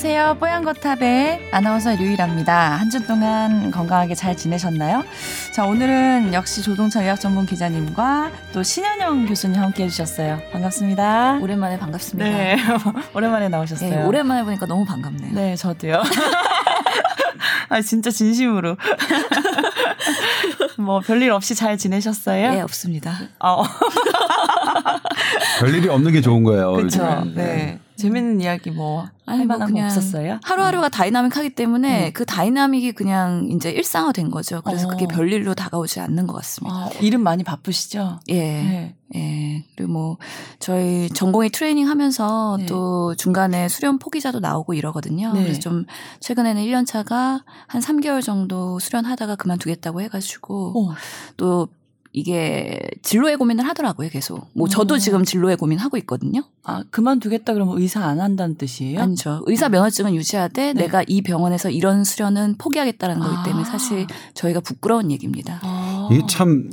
안녕하세요. 뽀얀거탑의 아나운서 류일합니다. 한 주 동안 건강하게 잘 지내셨나요? 자, 오늘은 역시 조동철 의학 전문 기자님과 또 신현영 교수님 함께 해주셨어요. 반갑습니다. 오랜만에 반갑습니다. 네. 오랜만에 나오셨어요. 네, 오랜만에 보니까 너무 반갑네요. 네, 저도요. 아, 진짜 진심으로. 뭐, 별일 없이 잘 지내셨어요? 네, 없습니다. 어. 별일이 없는 게 좋은 거예요. 그렇죠. 요즘엔. 네. 재밌는 이야기 뭐, 할 아니, 뭐 만한 거 그냥 없었어요? 하루하루가 dynamic하기 때문에 네. 그 dynamic이 그냥 이제 일상화된 거죠. 그래서 어. 그게 별일로 다가오지 않는 것 같습니다. 아, 일은 많이 바쁘시죠? 예. 네. 예. 그리고 뭐 저희 전공의 트레이닝 하면서 네. 또 중간에 수련 포기자도 나오고 이러거든요. 네. 그래서 좀 최근에는 1년 차가 한 3개월 정도 수련하다가 그만두겠다고 해 가지고 어. 또 이게 진로의 고민을 하더라고요, 계속. 뭐 저도 어. 지금 진로의 고민 하고 있거든요. 아, 그만두겠다 그러면 의사 안 한다는 뜻이에요? 아니죠. 의사 면허증은 유지하되 네. 내가 이 병원에서 이런 수련은 포기하겠다는 거기 때문에 아. 사실 저희가 부끄러운 얘기입니다. 아. 이게 참,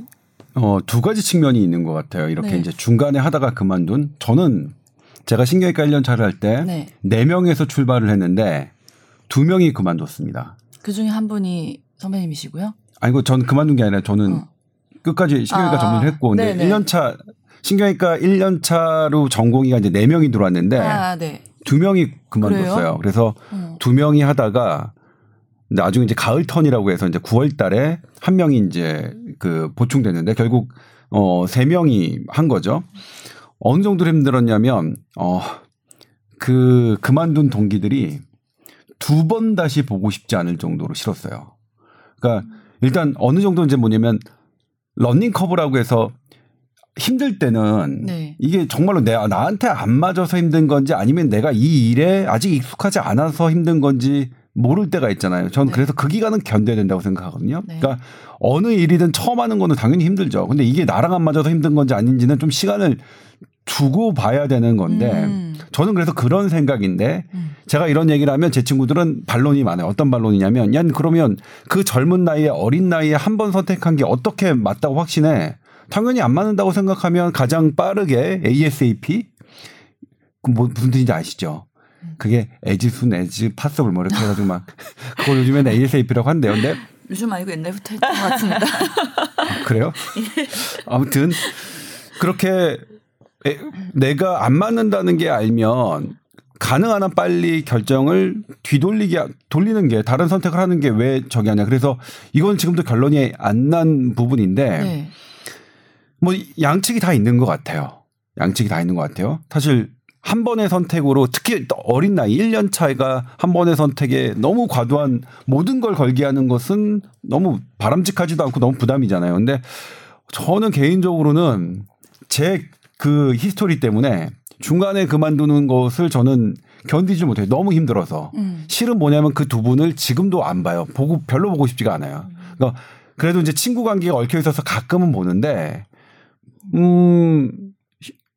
어, 두 가지 측면이 있는 것 같아요. 이렇게 네. 이제 중간에 하다가 그만둔. 저는 제가 신경외과 1년 차를 할 때 네. 네 명에서 출발을 했는데 두 명이 그만뒀습니다. 그 중에 한 분이 선배님이시고요. 아니고 전 그만둔 게 아니라 저는 어. 끝까지 신경외과 아, 전문을 했고 근데 네네. 1년 차 신경외과 1년 차로 전공의가 이제 네 명이 들어왔는데 아, 네. 두 명이 그만뒀어요. 그래요? 그래서 어. 두 명이 하다가 나중에 이제 가을 턴이라고 해서 이제 9월 달에 한 명이 이제 그 보충됐는데 결국 어, 세 명이 한 거죠. 어느 정도로 힘들었냐면 어, 그 그만둔 동기들이 두 번 다시 보고 싶지 않을 정도로 싫었어요. 그러니까 일단 어느 정도 이제 뭐냐면 learning curve라고 해서 힘들 때는 네. 이게 정말로 내가 나한테 안 맞아서 힘든 건지 아니면 내가 이 일에 아직 익숙하지 않아서 힘든 건지 모를 때가 있잖아요. 저는 네. 그래서 그 기간은 견뎌야 된다고 생각하거든요. 네. 그러니까 어느 일이든 처음 하는 거는 당연히 힘들죠. 근데 이게 나랑 안 맞아서 힘든 건지 아닌지는 좀 시간을 두고 봐야 되는 건데 음. 저는 그래서 그런 생각인데 음. 제가 이런 얘기를 하면 제 친구들은 반론이 많아요. 어떤 반론이냐면 야 그러면 그 젊은 나이에 어린 나이에 한 번 선택한 게 어떻게 맞다고 확신해? 당연히 안 맞는다고 생각하면 가장 빠르게 ASAP 그 뭐 무슨 뜻인지 아시죠? 그게 에지순 에지 파서블 뭐 이렇게 해가지고 막 그걸 요즘에는 ASAP라고 한대요. 근데 요즘 아니고 옛날부터 했던 것 같습니다. 아, 그래요? 아무튼 그렇게 에, 내가 안 맞는다는 게 알면 가능한 한 빨리 결정을 뒤돌리게 돌리는 게 다른 선택을 하는 게 왜 저기 하냐. 그래서 이건 지금도 결론이 안 난 부분인데 네. 뭐 양측이 다 있는 것 같아요. 양측이 다 있는 것 같아요. 사실 한 번의 선택으로 특히 또 어린 나이 1년 차이가 한 번의 선택에 너무 과도한 모든 걸 걸게 하는 것은 너무 바람직하지도 않고 너무 부담이잖아요. 근데 저는 개인적으로는 제 그 history 때문에 중간에 그만두는 것을 저는 견디지 못해요. 너무 힘들어서. 음. 실은 뭐냐면 그 두 분을 지금도 안 봐요. 보고 별로 보고 싶지가 않아요. 그러니까 그래도 이제 친구 관계가 얽혀 있어서 가끔은 보는데 음,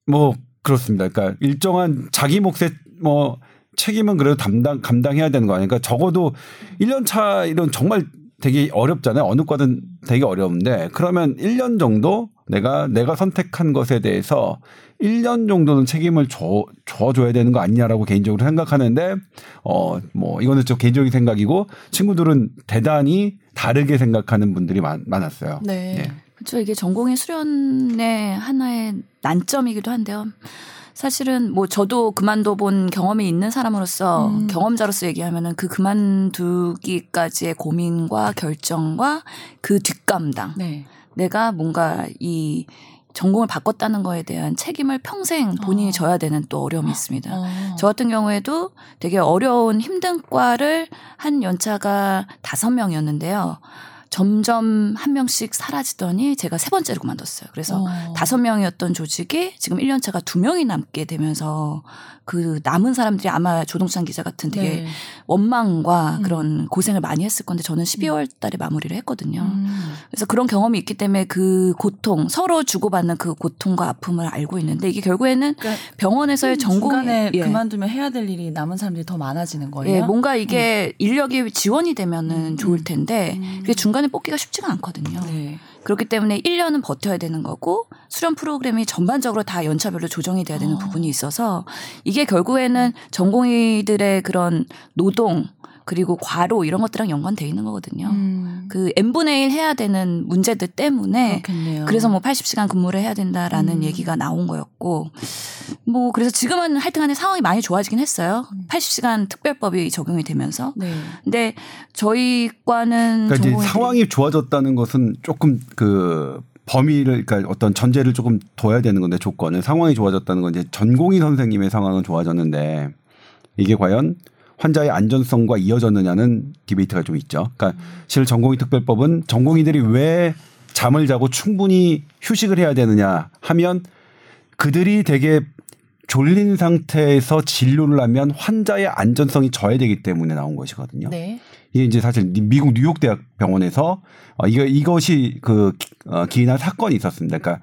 뭐 그렇습니다. 그러니까 일정한 자기 몫의 뭐 책임은 그래도 담당 감당해야 되는 거 아니까 적어도 1년 차 이런 정말 되게 어렵잖아요. 어느 과든 되게 어려운데 그러면 1년 정도 내가 내가 선택한 것에 대해서 1년 정도는 책임을 줘, 줘줘야 되는 거 아니냐라고 개인적으로 생각하는데 어 뭐 이거는 좀 개인적인 생각이고 친구들은 대단히 다르게 생각하는 분들이 많, 많았어요. 네. 예. 그렇죠. 이게 전공의 수련의 하나의 난점이기도 한데요. 사실은 뭐 저도 그만둬 본 경험이 있는 사람으로서 음. 경험자로서 얘기하면은 그 그만두기까지의 고민과 결정과 그 뒷감당 네. 내가 뭔가 이 전공을 바꿨다는 거에 대한 책임을 평생 본인이 어. 져야 되는 또 어려움이 있습니다. 어. 저 같은 경우에도 되게 어려운 힘든 과를 한 연차가 다섯 명이었는데요. 점점 한 명씩 사라지더니 제가 세 번째로 그만뒀어요. 그래서 어. 다섯 명이었던 조직이 지금 1년 차가 두 명이 남게 되면서 그 남은 사람들이 아마 조동찬 기자 같은 되게 네. 원망과 음. 그런 고생을 많이 했을 건데 저는 12월 달에 마무리를 했거든요. 음. 그래서 그런 경험이 있기 때문에 그 고통, 서로 주고받는 그 고통과 아픔을 알고 있는데 이게 결국에는 그러니까 병원에서의 전공 중간에 예. 그만두면 해야 될 일이 남은 사람들이 더 많아지는 거예요. 예, 뭔가 이게 인력이 지원이 되면은 음, 좋을 음. 텐데 음. 그게 중간 에 선생님을 뽑기가 쉽지가 않거든요. 네. 그렇기 때문에 1년은 버텨야 되는 거고 수련 프로그램이 전반적으로 다 연차별로 조정이 돼야 되는 어. 부분이 있어서 이게 결국에는 전공의들의 그런 노동 그리고 과로 이런 것들랑 연관돼 있는 거거든요. 음. 그 n분의 1 해야 되는 문제들 때문에 그렇겠네요. 그래서 뭐 80시간 근무를 해야 된다라는 음. 얘기가 나온 거였고 뭐 그래서 지금은 하여튼간에 상황이 많이 좋아지긴 했어요. 음. 80시간 특별법이 적용이 되면서 네. 근데 저희 과는 그러니까 이제 상황이 좋아졌다는 것은 조금 그 범위를 그러니까 어떤 전제를 조금 둬야 되는 건데 조건을 상황이 좋아졌다는 건 이제 전공의 선생님의 상황은 좋아졌는데 이게 과연 환자의 안전성과 이어졌느냐는 디베이트가 좀 있죠. 그러니까 실 전공의 특별법은 전공의들이 왜 잠을 자고 충분히 휴식을 해야 되느냐 하면 그들이 되게 졸린 상태에서 진료를 하면 환자의 안전성이 저해되기 때문에 나온 것이거든요. 네. 이게 이제 사실 미국 뉴욕 대학 병원에서 어 이거 이것이 그 기- 어, 기인한 사건이 있었습니다. 그러니까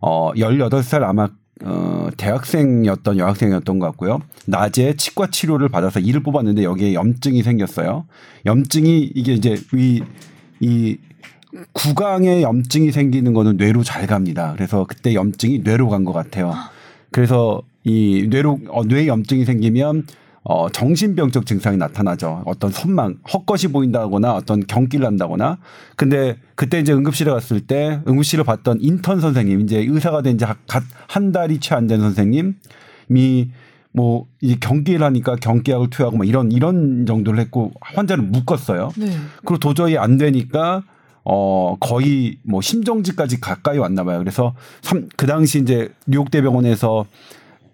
어 18살 아마 어 대학생이었던 여학생이었던 것 같고요. 낮에 치과 치료를 받아서 이를 뽑았는데 여기에 염증이 생겼어요. 염증이 이게 이제 이 이 구강에 염증이 생기는 거는 뇌로 잘 갑니다. 그래서 그때 염증이 뇌로 간 것 같아요. 그래서 이 뇌로 어, 뇌 염증이 생기면 어, 정신병적 증상이 나타나죠. 어떤 선망, 헛것이 보인다거나 어떤 경기를 한다거나. 근데 그때 이제 응급실에 갔을 때 응급실을 봤던 인턴 선생님, 이제 의사가 된 지 한 달이 채 안 된 선생님이 뭐이 경기를 하니까 경기약을 투여하고 막 이런 이런 정도를 했고 환자를 묶었어요. 네. 그리고 도저히 안 되니까 어 거의 뭐 심정지까지 가까이 왔나 봐요. 그래서 삼, 그 당시 이제 뉴욕 대병원에서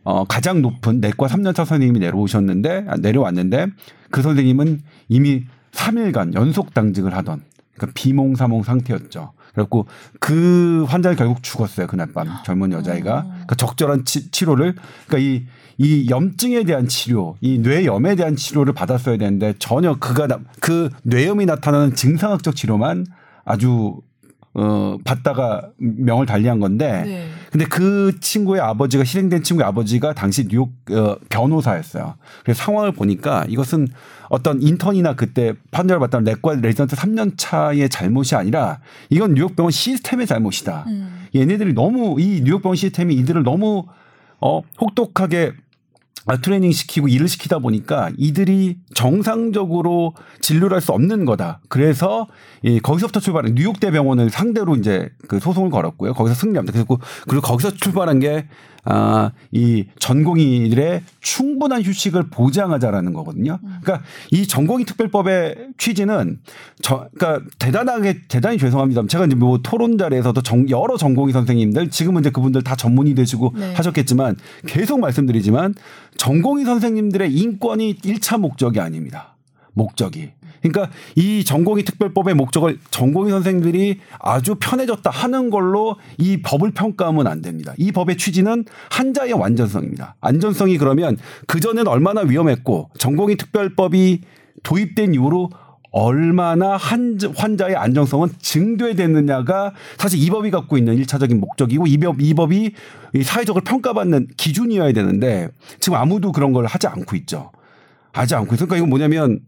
어 가장 높은 내과 3년차 선생님이 내려오셨는데 아, 내려왔는데 그 선생님은 이미 3일간 연속 당직을 하던 그러니까 비몽사몽 상태였죠. 그래갖고 그 환자는 결국 죽었어요 그날 밤. 젊은 여자애가. 그러니까 적절한 치, 치료를 그러니까 이, 이 염증에 대한 치료, 이 뇌염에 대한 치료를 받았어야 되는데 전혀 그가 나, 그 뇌염이 나타나는 증상학적 치료만 아주 어 받다가 명을 달리한 건데 네. 근데 그 친구의 아버지가 희생된 친구의 아버지가 당시 뉴욕 어, 변호사였어요. 그래서 상황을 보니까 이것은 어떤 인턴이나 그때 판결을 받던 내과 레지던트 3년 차의 잘못이 아니라 이건 뉴욕 병원 시스템의 잘못이다. 음. 얘네들이 너무 이 뉴욕 병원 시스템이 이들을 너무 어 혹독하게 아, 트레이닝 시키고 일을 시키다 보니까 이들이 정상적으로 진료를 할 수 없는 거다. 그래서 이 거기서부터 출발한 뉴욕대 병원을 상대로 이제 그 소송을 걸었고요. 거기서 승리합니다. 그리고 그리고 거기서 출발한 게 아, 이 전공의들의 충분한 휴식을 보장하자라는 거거든요. 그러니까 이 전공의 특별법의 취지는 저, 그러니까 대단하게 대단히 죄송합니다. 제가 이제 뭐 토론 자리에서도 정, 여러 전공의 선생님들 지금은 이제 그분들 다 전문의 되시고 네. 하셨겠지만 계속 말씀드리지만 전공의 선생님들의 인권이 1차 목적이 아닙니다. 목적이. 그러니까 이 전공의 특별법의 목적을 전공의 선생들이 아주 편해졌다 하는 걸로 이 법을 평가하면 안 됩니다. 이 법의 취지는 한자의 완전성입니다. 안전성이 그러면 그전엔 얼마나 위험했고 전공의 특별법이 도입된 이후로 얼마나 한 환자의 안정성은 증대됐느냐가 사실 이 법이 갖고 있는 일차적인 목적이고 이, 법, 이 법이 이 사회적으로 평가받는 기준이어야 되는데 지금 아무도 그런 걸 하지 않고 있죠. 하지 않고 있으니까 이건 뭐냐면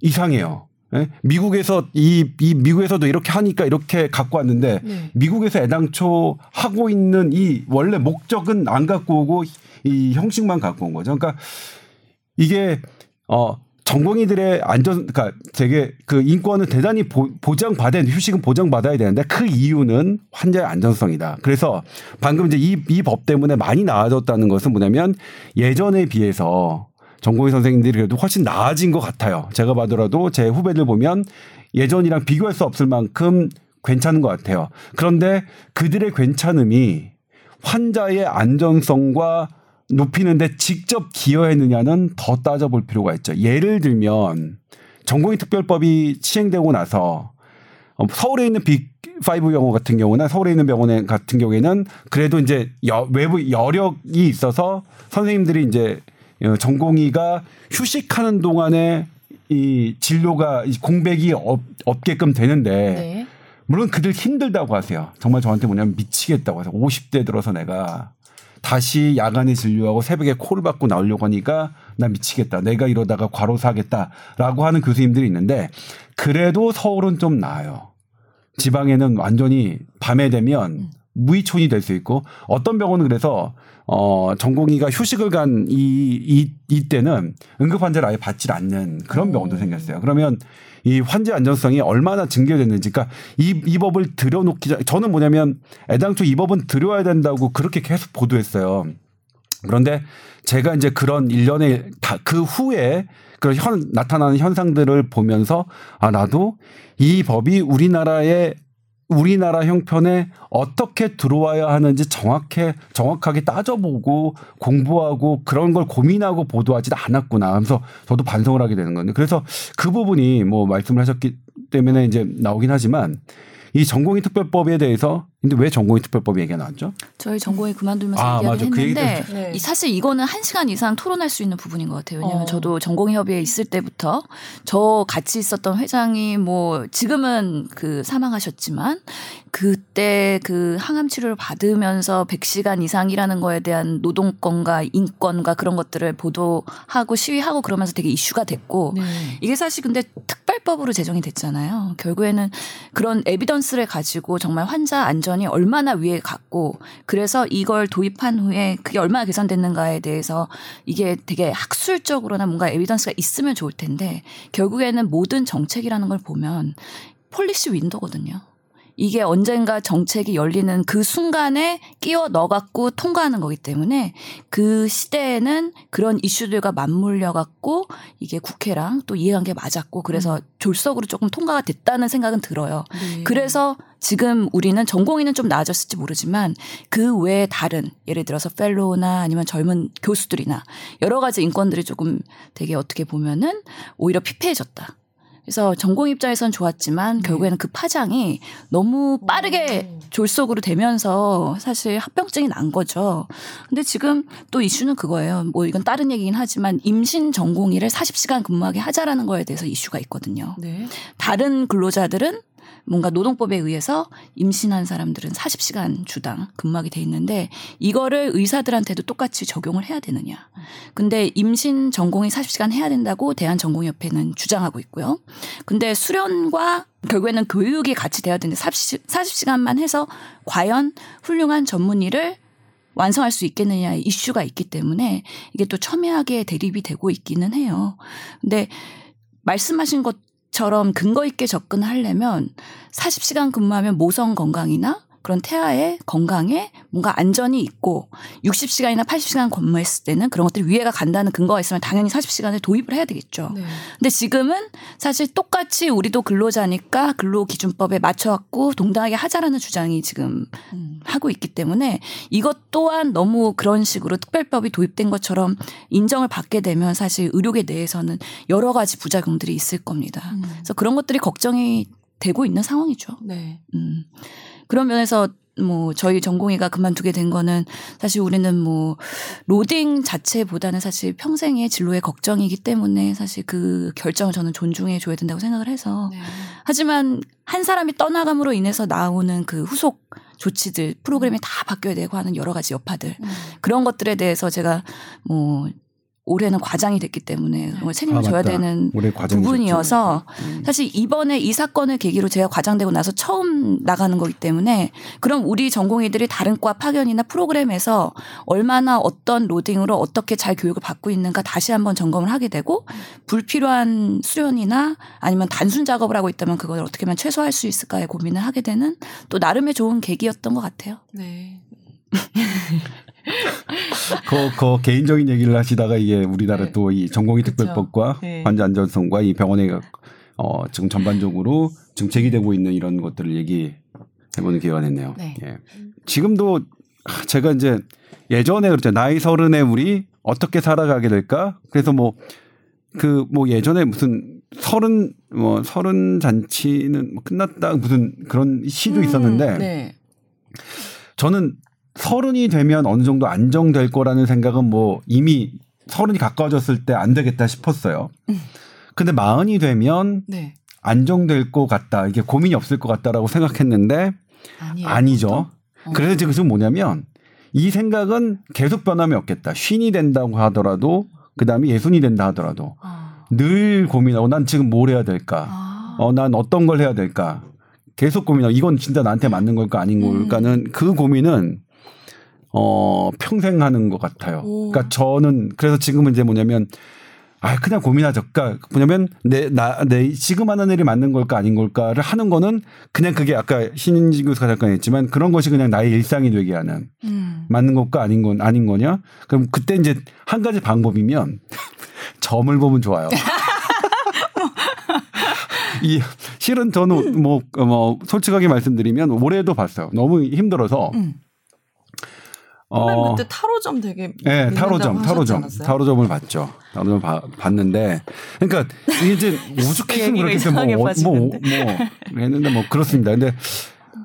이상해요. 예? 미국에서 이, 이 미국에서도 이렇게 하니까 이렇게 갖고 왔는데 네. 미국에서 애당초 하고 있는 이 원래 목적은 안 갖고 오고 이 형식만 갖고 온 거죠. 그러니까 이게 어 전공의들의 안전 그러니까 되게 그 인권은 대단히 보, 보장받아야 휴식은 보장받아야 되는데 그 이유는 환자의 안전성이다. 그래서 방금 이제 이 이 법 때문에 많이 나아졌다는 것은 뭐냐면 예전에 비해서 전공의 선생님들이 그래도 훨씬 나아진 것 같아요. 제가 봐더라도 제 후배들 보면 예전이랑 비교할 수 없을 만큼 괜찮은 것 같아요. 그런데 그들의 괜찮음이 환자의 안전성과 높이는데 직접 기여했느냐는 더 따져볼 필요가 있죠. 예를 들면 전공의 특별법이 시행되고 나서 어, 서울에 있는 빅5 병원 같은 경우나 서울에 있는 병원 같은 경우에는 그래도 이제 여, 외부 여력이 있어서 선생님들이 이제 어, 전공의가 휴식하는 동안에 이 진료가 이 공백이 없, 없게끔 되는데 네. 물론 그들 힘들다고 하세요. 정말 저한테 뭐냐면 미치겠다고 하세요. 50대 들어서 내가 다시 야간에 진료하고 새벽에 코를 박고 나오려고 하니까 나 미치겠다. 내가 이러다가 과로사하겠다라고 하는 교수님들이 있는데 그래도 서울은 좀 나아요. 지방에는 완전히 밤에 되면 음. 무이촌이 될 수 있고 어떤 병원은 그래서 어 전공의가 휴식을 간 이 이 이때는 응급 환자를 아예 받질 않는 그런 병원도 오. 생겼어요. 그러면 이 환자 안전성이 얼마나 증대됐는지, 그러니까 이, 이 법을 들여놓기 전, 저는 뭐냐면 애당초 이 법은 들여야 된다고 그렇게 계속 보도했어요. 그런데 제가 이제 그런 일련의 다 그 후에 그런 현 나타나는 현상들을 보면서 아 나도 이 법이 우리나라의 우리나라 형편에 어떻게 들어와야 하는지 정확해 정확하게 따져보고 공부하고 그런 걸 고민하고 보도하지 않았구나 하면서 저도 반성을 하게 되는 건데 그래서 그 부분이 뭐 말씀을 하셨기 때문에 이제 나오긴 하지만 이 전공의 특별법에 대해서 근데 왜 전공의 특별법 얘기가 나왔죠? 저희 전공이 그만두면서 아, 맞아. 그 이야기했는데 얘기 네. 이 사실 이거는 한 시간 이상 토론할 수 있는 부분인 것 같아요. 왜냐하면 어. 저도 전공협의회 있을 때부터 저 같이 있었던 회장이 뭐 지금은 그 사망하셨지만 그때 그 항암 치료를 받으면서 100시간 이상이라는 거에 대한 노동권과 인권과 그런 것들을 보도하고 시위하고 그러면서 되게 이슈가 됐고 네. 이게 사실 근데 특별법으로 제정이 됐잖아요. 결국에는 그런 evidence를 가지고 정말 환자 안전 이 얼마나 위에 갔고 그래서 이걸 도입한 후에 그게 얼마나 개선됐는가에 대해서 이게 되게 학술적으로나 뭔가 evidence가 있으면 좋을 텐데 결국에는 모든 정책이라는 걸 보면 policy window거든요. 이게 언젠가 정책이 열리는 그 순간에 끼워 넣어갖고 통과하는 거기 때문에 그 시대에는 그런 이슈들과 맞물려갖고 이게 국회랑 또 이해한 게 맞았고 그래서 졸속으로 조금 통과가 됐다는 생각은 들어요. 네. 그래서 지금 우리는 전공의는 좀 나아졌을지 모르지만 그 외에 다른 예를 들어서 펠로우나 아니면 젊은 교수들이나 여러 가지 인권들이 조금 되게 어떻게 보면은 오히려 피폐해졌다. 그래서 전공 입장에선 좋았지만 결국에는 그 파장이 너무 빠르게 오. 졸속으로 되면서 사실 합병증이 난 거죠. 근데 지금 또 이슈는 그거예요. 뭐 이건 다른 얘기긴 하지만 임신 전공의를 40시간 근무하게 하자라는 거에 대해서 이슈가 있거든요. 네. 다른 근로자들은 뭔가 노동법에 의해서 임신한 사람들은 40시간 주당 근무하게 돼 있는데 이거를 의사들한테도 똑같이 적용을 해야 되느냐. 근데 임신 전공이 40시간 해야 된다고 대한전공협회는 주장하고 있고요. 근데 수련과 결국에는 교육이 같이 돼야 되는데 40, 40시간만 해서 과연 훌륭한 전문의를 완성할 수 있겠느냐의 이슈가 있기 때문에 이게 또 첨예하게 대립이 되고 있기는 해요. 근데 말씀하신 것 처럼 근거 있게 접근하려면 40시간 근무하면 모성 건강이나 그런 태아의 건강에 뭔가 안전이 있고 60시간이나 80시간 근무했을 때는 그런 것들이 위해가 간다는 근거가 있으면 당연히 40시간을 도입을 해야 되겠죠. 네. 근데 지금은 사실 똑같이 우리도 근로자니까 근로기준법에 맞춰갖고 동등하게 하자라는 주장이 지금 음. 하고 있기 때문에 이것 또한 너무 그런 식으로 특별법이 도입된 것처럼 인정을 받게 되면 사실 의료계 내에서는 여러 가지 부작용들이 있을 겁니다. 음. 그래서 그런 것들이 걱정이 되고 있는 상황이죠. 네. 음. 그런 면에서 뭐 저희 전공의가 그만두게 된 거는 사실 우리는 뭐 로딩 자체보다는 사실 평생의 진로의 걱정이기 때문에 사실 그 결정을 저는 존중해 줘야 된다고 생각을 해서 네. 하지만 한 사람이 떠나감으로 인해서 나오는 그 후속 조치들 프로그램이 다 바뀌어야 되고 하는 여러 가지 여파들 음. 그런 것들에 대해서 제가 뭐 올해는 과장이 됐기 때문에 그걸 책임을 아, 져야. 되는. 부분이어서 음. 사실 이번에 이 사건을 계기로 제가 과장되고 나서 처음 나가는 거기 때문에 그럼 우리 전공의들이 다른 과 파견이나 프로그램에서 얼마나 어떤 로딩으로 어떻게 잘 교육을 받고 있는가 다시 한번 점검을 하게 되고 불필요한 수련이나 아니면 단순 작업을 하고 있다면 그걸 어떻게 하면 최소화할 수 있을까에 고민을 하게 되는 또 나름의 좋은 계기였던 것 같아요. 네. 그, 그 개인적인 얘기를 하시다가 이게 우리나라 네. 또이 전공의 그쵸. 특별법과 네. 환자 안전성과 이 병원의 어 지금 전반적으로 지금 제기되고 있는 이런 것들을 얘기해보는 기회가 됐네요. 네. 예. 지금도 아, 제가 이제 예전에 그랬죠 나이 서른에 우리 어떻게 살아가게 될까? 그래서 뭐 그 뭐 예전에 무슨 서른 뭐 서른 잔치는 뭐 끝났다 무슨 그런 시도 있었는데 음, 네. 저는 서른이 되면 어느 정도 안정될 거라는 생각은 뭐 이미 서른이 가까워졌을 때 안 되겠다 싶었어요. 근데 마흔이 되면 네. 안정될 것 같다. 이게 고민이 없을 것 같다라고 생각했는데 아니에요. 아니죠. 어. 그래서 지금 뭐냐면 이 생각은 계속 변함이 없겠다. 쉰이 된다고 하더라도 그다음에 예순이 된다 하더라도 아. 늘 고민하고 난 지금 뭘 해야 될까? 아. 어, 난 어떤 걸 해야 될까? 계속 고민하고 이건 진짜 나한테 맞는 걸까 아닌 걸까는 그 고민은 어 평생 하는 것 같아요. 오. 그러니까 저는 그래서 지금은 이제 뭐냐면 아 그냥 고민하죠. 그러니까 뭐냐면 내 나 내 지금 하는 일이 맞는 걸까 아닌 걸까를 하는 거는 그냥 그게 아까 신인진 교수가 잠깐 했지만 그런 것이 그냥 나의 일상이 되게 하는 음. 맞는 것과 아닌 건 아닌 거냐? 그럼 그때 이제 한 가지 방법이면 점을 보면 좋아요. 이 실은 저는 뭐, 뭐 솔직하게 말씀드리면 올해도 봤어요. 너무 힘들어서 음. 어, 그때 타로점 되게 네, 타로점, 타로점, 않았어요? 타로점을 봤죠. 타로점 봐- 봤는데, 그러니까 이게 이제 얘기가 그렇게 뭐, 뭐, 뭐. 뭐 했는데 뭐 그렇습니다. 근데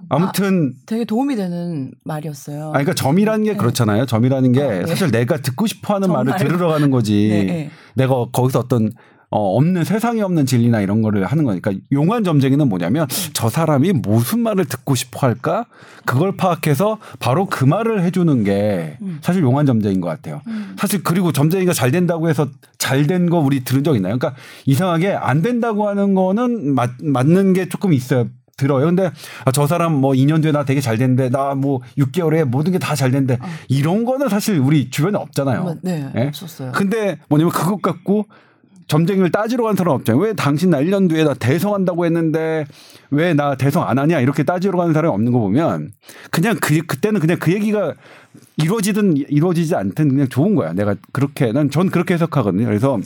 아무튼 되게 도움이 되는 말이었어요. 아, 그러니까 점이라는 게 그렇잖아요. 점이라는 게 어, 네. 사실 내가 듣고 싶어 하는 말을? 들으러 가는 거지. 네, 네. 내가 거기서 어떤 어, 없는 세상에 없는 진리나 이런 거를 하는 거니까 용한 점쟁이는 뭐냐면 저 사람이 무슨 말을 듣고 싶어 할까 그걸 파악해서 바로 그 말을 해주는 게 음. 사실 용한 점쟁인 것 같아요. 사실 그리고 점쟁이가 잘 된다고 해서 잘 된 거 우리 들은 적 있나요? 그러니까 이상하게 안 된다고 하는 거는 맞, 맞는 게 조금 있어요. 들어요. 근데 아, 저 사람 뭐 2년 뒤에 나 되게 잘 됐는데 나뭐 6개월에 모든 게 다잘 됐는데 이런 거는 사실 우리 주변에 없잖아요. 어. 네, 예? 없었어요. 근데 뭐냐면 그것 갖고 점쟁이를 따지러 간 사람 없잖아요. 왜 당신 나 1년 뒤에 나 대성한다고 했는데 왜 나 대성 안 하냐 이렇게 따지러 가는 사람이 없는 거 보면 그냥 그 그때는 그냥 그 얘기가 이루어지든 이루어지지 않든 그냥 좋은 거야. 내가 그렇게 난 전 그렇게 해석하거든요. 그래서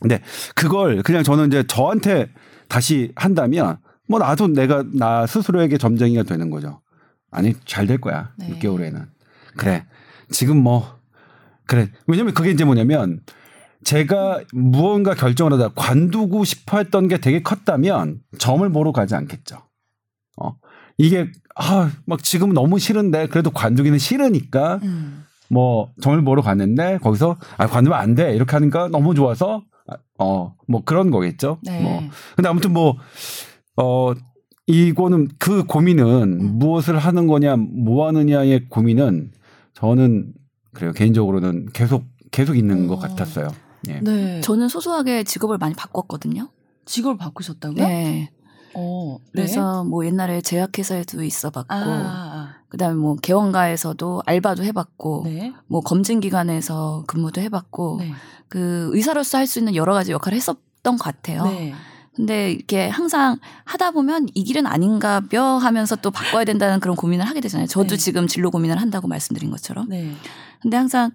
근데 그걸 그냥 저는 이제 저한테 다시 한다면 뭐 나도 내가 나 스스로에게 점쟁이가 되는 거죠. 아니 잘 될 거야. 네. 6개월에는. 그래. 지금 뭐 그래. 왜냐면 그게 이제 뭐냐면 제가 무언가 결정을 하다 관두고 싶어 했던 게 되게 컸다면 점을 보러 가지 않겠죠. 어. 이게 아, 막 지금 너무 싫은데 그래도 관두기는 싫으니까 음. 뭐 점을 보러 갔는데 거기서 아 관두면 안 돼. 이렇게 하니까 너무 좋아서 어, 뭐 그런 거겠죠. 네. 뭐. 근데 아무튼 뭐 어, 이거는 그 고민은 음. 무엇을 하는 거냐, 뭐 하느냐의 고민은 저는 그래요. 개인적으로는 계속 계속 있는 것 어. 같았어요. 예. 네. 저는 소소하게 직업을 많이 바꿨거든요. 직업을 바꾸셨다고요? 네. 어, 네. 그래서 뭐 옛날에 제약회사에도 있어봤고, 아, 아, 그다음에 뭐 개원가에서도 알바도 해봤고, 아. 네. 뭐 검증기관에서 근무도 해봤고, 네. 그 의사로서 할 수 있는 여러 가지 역할을 했었던 것 같아요. 네. 근데 이렇게 항상 하다 보면 이 길은 아닌가벼 하면서 또 바꿔야 된다는 그런 고민을 하게 되잖아요. 저도 네. 지금 진로 고민을 한다고 말씀드린 것처럼. 네. 근데 항상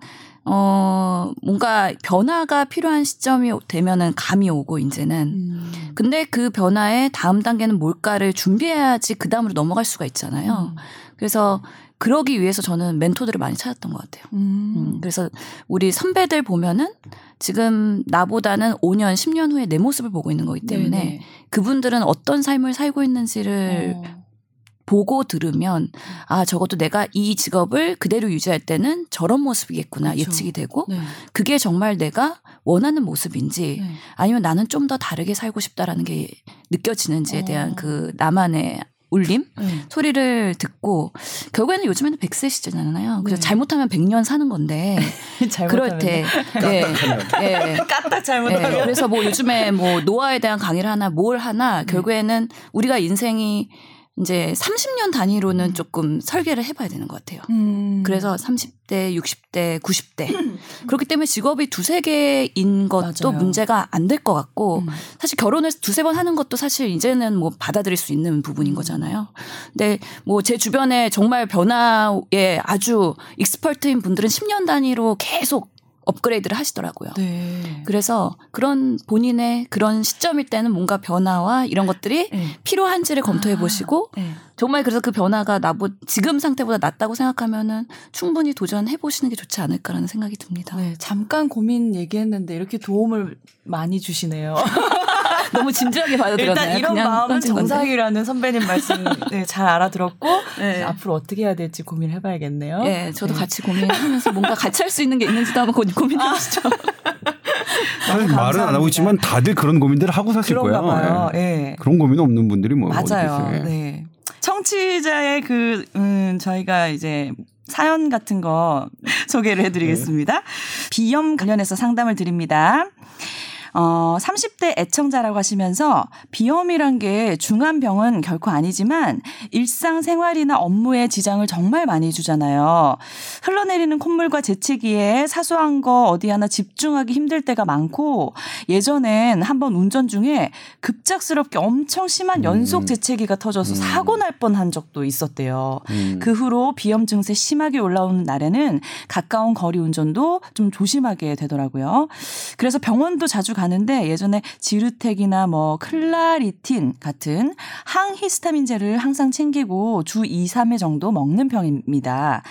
어 뭔가 변화가 필요한 시점이 되면은 감이 오고 이제는 음. 근데 그 변화의 다음 단계는 뭘까를 준비해야지 그 다음으로 넘어갈 수가 있잖아요. 그래서 그러기 위해서 저는 멘토들을 많이 찾았던 것 같아요. 음. 음, 그래서 우리 선배들 보면은 지금 나보다는 5년, 10년 후에 내 모습을 보고 있는 거기 때문에 네네. 그분들은 어떤 삶을 살고 있는지를 어. 보고 들으면 아 저것도 내가 이 직업을 그대로 유지할 때는 저런 모습이겠구나 그렇죠. 예측이 되고 네. 그게 정말 내가 원하는 모습인지 네. 아니면 나는 좀 더 다르게 살고 싶다라는 게 느껴지는지에 대한 어. 그 나만의 울림 네. 소리를 듣고 결국에는 요즘에는 100세 시대잖아요. 그래서 네. 잘못하면 100년 사는 건데 그럴 때 예. 예. 까딱 예, 잘못하면 그래서 뭐 요즘에 뭐 노화에 대한 강의를 하나 뭘 하나 결국에는 우리가 인생이 이제 30년 단위로는 조금 설계를 해봐야 되는 것 같아요. 음. 그래서 30대, 60대, 90대. 그렇기 때문에 직업이 두세 개인 것도 맞아요. 문제가 안 될 것 같고 음. 사실 결혼을 두세 번 하는 것도 사실 이제는 뭐 받아들일 수 있는 부분인 거잖아요. 근데 뭐 제 주변에 정말 변화에 아주 expert인 분들은 10년 단위로 계속 업그레이드를 하시더라고요. 네. 그래서 그런 본인의 그런 시점일 때는 뭔가 변화와 이런 것들이 네. 필요한지를 검토해 아. 보시고 네. 정말 그래서 그 변화가 나보 지금 상태보다 낫다고 생각하면은 충분히 도전해 보시는 게 좋지 않을까라는 생각이 듭니다. 네, 잠깐 고민 얘기했는데 이렇게 도움을 많이 주시네요. 너무 진지하게 받아들였나요? 일단 이런 마음은. 정상이라는 선배님 말씀 네, 잘 알아들었고 네. 앞으로 어떻게 해야 될지 고민을 해봐야겠네요. 예, 저도 네. 같이 고민하면서 뭔가 같이 할 수 있는 게 있는지도 한번 고- 고민해 보시죠. 사실 말은 안 하고. 있지만 다들 그런 고민들을 하고 사실 거예요. 봐요. 예. 예. 그런 고민 없는 분들이 뭐 어디 맞아요. 있어요. 예. 네. 청취자의 그, 음, 저희가 이제 사연 같은 거 소개를 해드리겠습니다. 비염 관련해서 상담을 드립니다. 어, 30대 애청자라고 하시면서 비염이란 게 중한 병은 결코 아니지만 일상생활이나 업무에 지장을 정말 많이 주잖아요. 흘러내리는 콧물과 재채기에 사소한 거 어디 하나 집중하기 힘들 때가 많고 예전엔 한번 운전 중에 급작스럽게 엄청 심한 연속 재채기가 터져서 사고 날 뻔한 적도 있었대요. 음. 그 후로 비염 증세 심하게 올라오는 날에는 가까운 거리 운전도 좀 조심하게 되더라고요. 그래서 병원도 자주 가는데 예전에 지르텍이나 뭐 클라리틴 같은 항히스타민제를 항상 챙기고 주 2, 3회 정도 먹는 편입니다.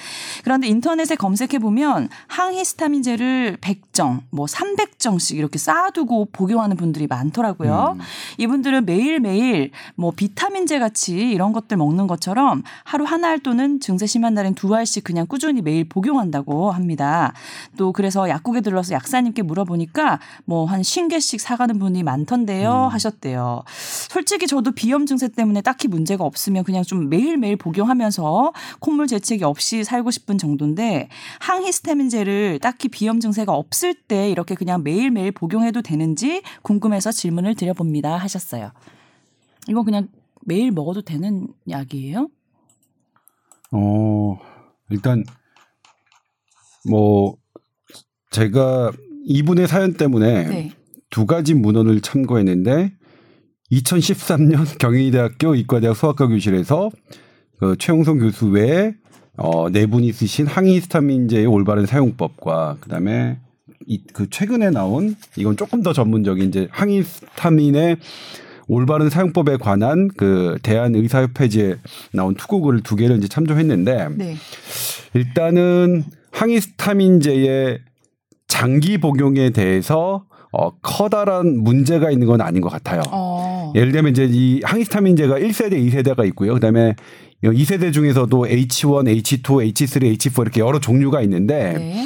그런데 인터넷에 검색해 보면 항히스타민제를 100정, 뭐 300정씩 이렇게 쌓아두고 복용하는 분들이 많더라고요. 음. 이분들은 매일매일 뭐 비타민제 같이 이런 것들 먹는 것처럼 하루 한 알 또는 증세 심한 날엔 두 알씩 그냥 꾸준히 매일 복용한다고 합니다. 또 그래서 약국에 들러서 약사님께 물어보니까 뭐한 50개씩 사가는 분이 많던데요 음. 하셨대요. 솔직히 저도 비염 증세 때문에 딱히 문제가 없으면 그냥 좀 매일매일 복용하면서 콧물 재채기 없이 살고 싶은 정도인데 항히스타민제를 딱히 비염 증세가 없을 때 이렇게 그냥 매일매일 복용해도 되는지 궁금해서 질문을 드려봅니다 하셨어요. 이건 그냥 매일 먹어도 되는 약이에요? 어, 일단, 뭐, 제가 이분의 사연 때문에 네. 두 가지 문헌을 참고했는데, 2013년 경희대학교 이과대학 수학과 교실에서 그 최용성 교수 외에 어, 네 분이 쓰신 항히스타민제의 올바른 사용법과 그다음에 이, 그 최근에 나온 이건 조금 더 전문적인 이제 항히스타민의 올바른 사용법에 관한 그 대한 의사협회지에 나온 투고글을 두 개를 이제 참조했는데 네. 일단은 항히스타민제의 장기 복용에 대해서 어, 커다란 문제가 있는 건 아닌 것 같아요. 어. 예를 들면 이제 이 항히스타민제가 1세대, 2세대가 있고요. 그다음에 2세대 중에서도 H1, H2, H3, H4 이렇게 여러 종류가 있는데 네.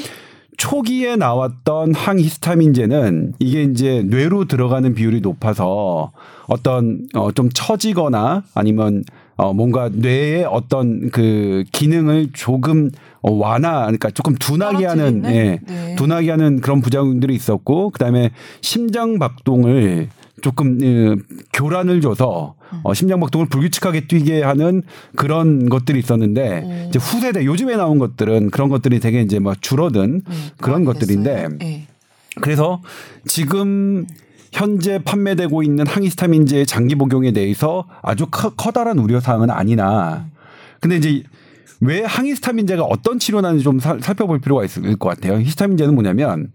초기에 나왔던 항히스타민제는 이게 이제 뇌로 들어가는 비율이 높아서 어떤 어 좀 처지거나 아니면 어 뭔가 뇌의 어떤 그 기능을 조금 어 완화 그러니까 조금 둔하게 하는? 예. 네. 둔하게 하는 그런 부작용들이 있었고 그다음에 심장 박동을 조금 어, 교란을 줘서 어, 심장 박동을 불규칙하게 뛰게 하는 그런 것들이 있었는데 오. 이제 후세대 요즘에 나온 것들은 그런 것들이 되게 이제 막 줄어든 네, 그런 것들인데. 네. 그래서 지금 현재 판매되고 있는 항히스타민제의 장기 복용에 대해서 아주 커, 커다란 우려 사항은 아니나 근데 이제 왜 항히스타민제가 어떤 치료나는지 좀 살, 살펴볼 필요가 있을 것 같아요. 히스타민제는 뭐냐면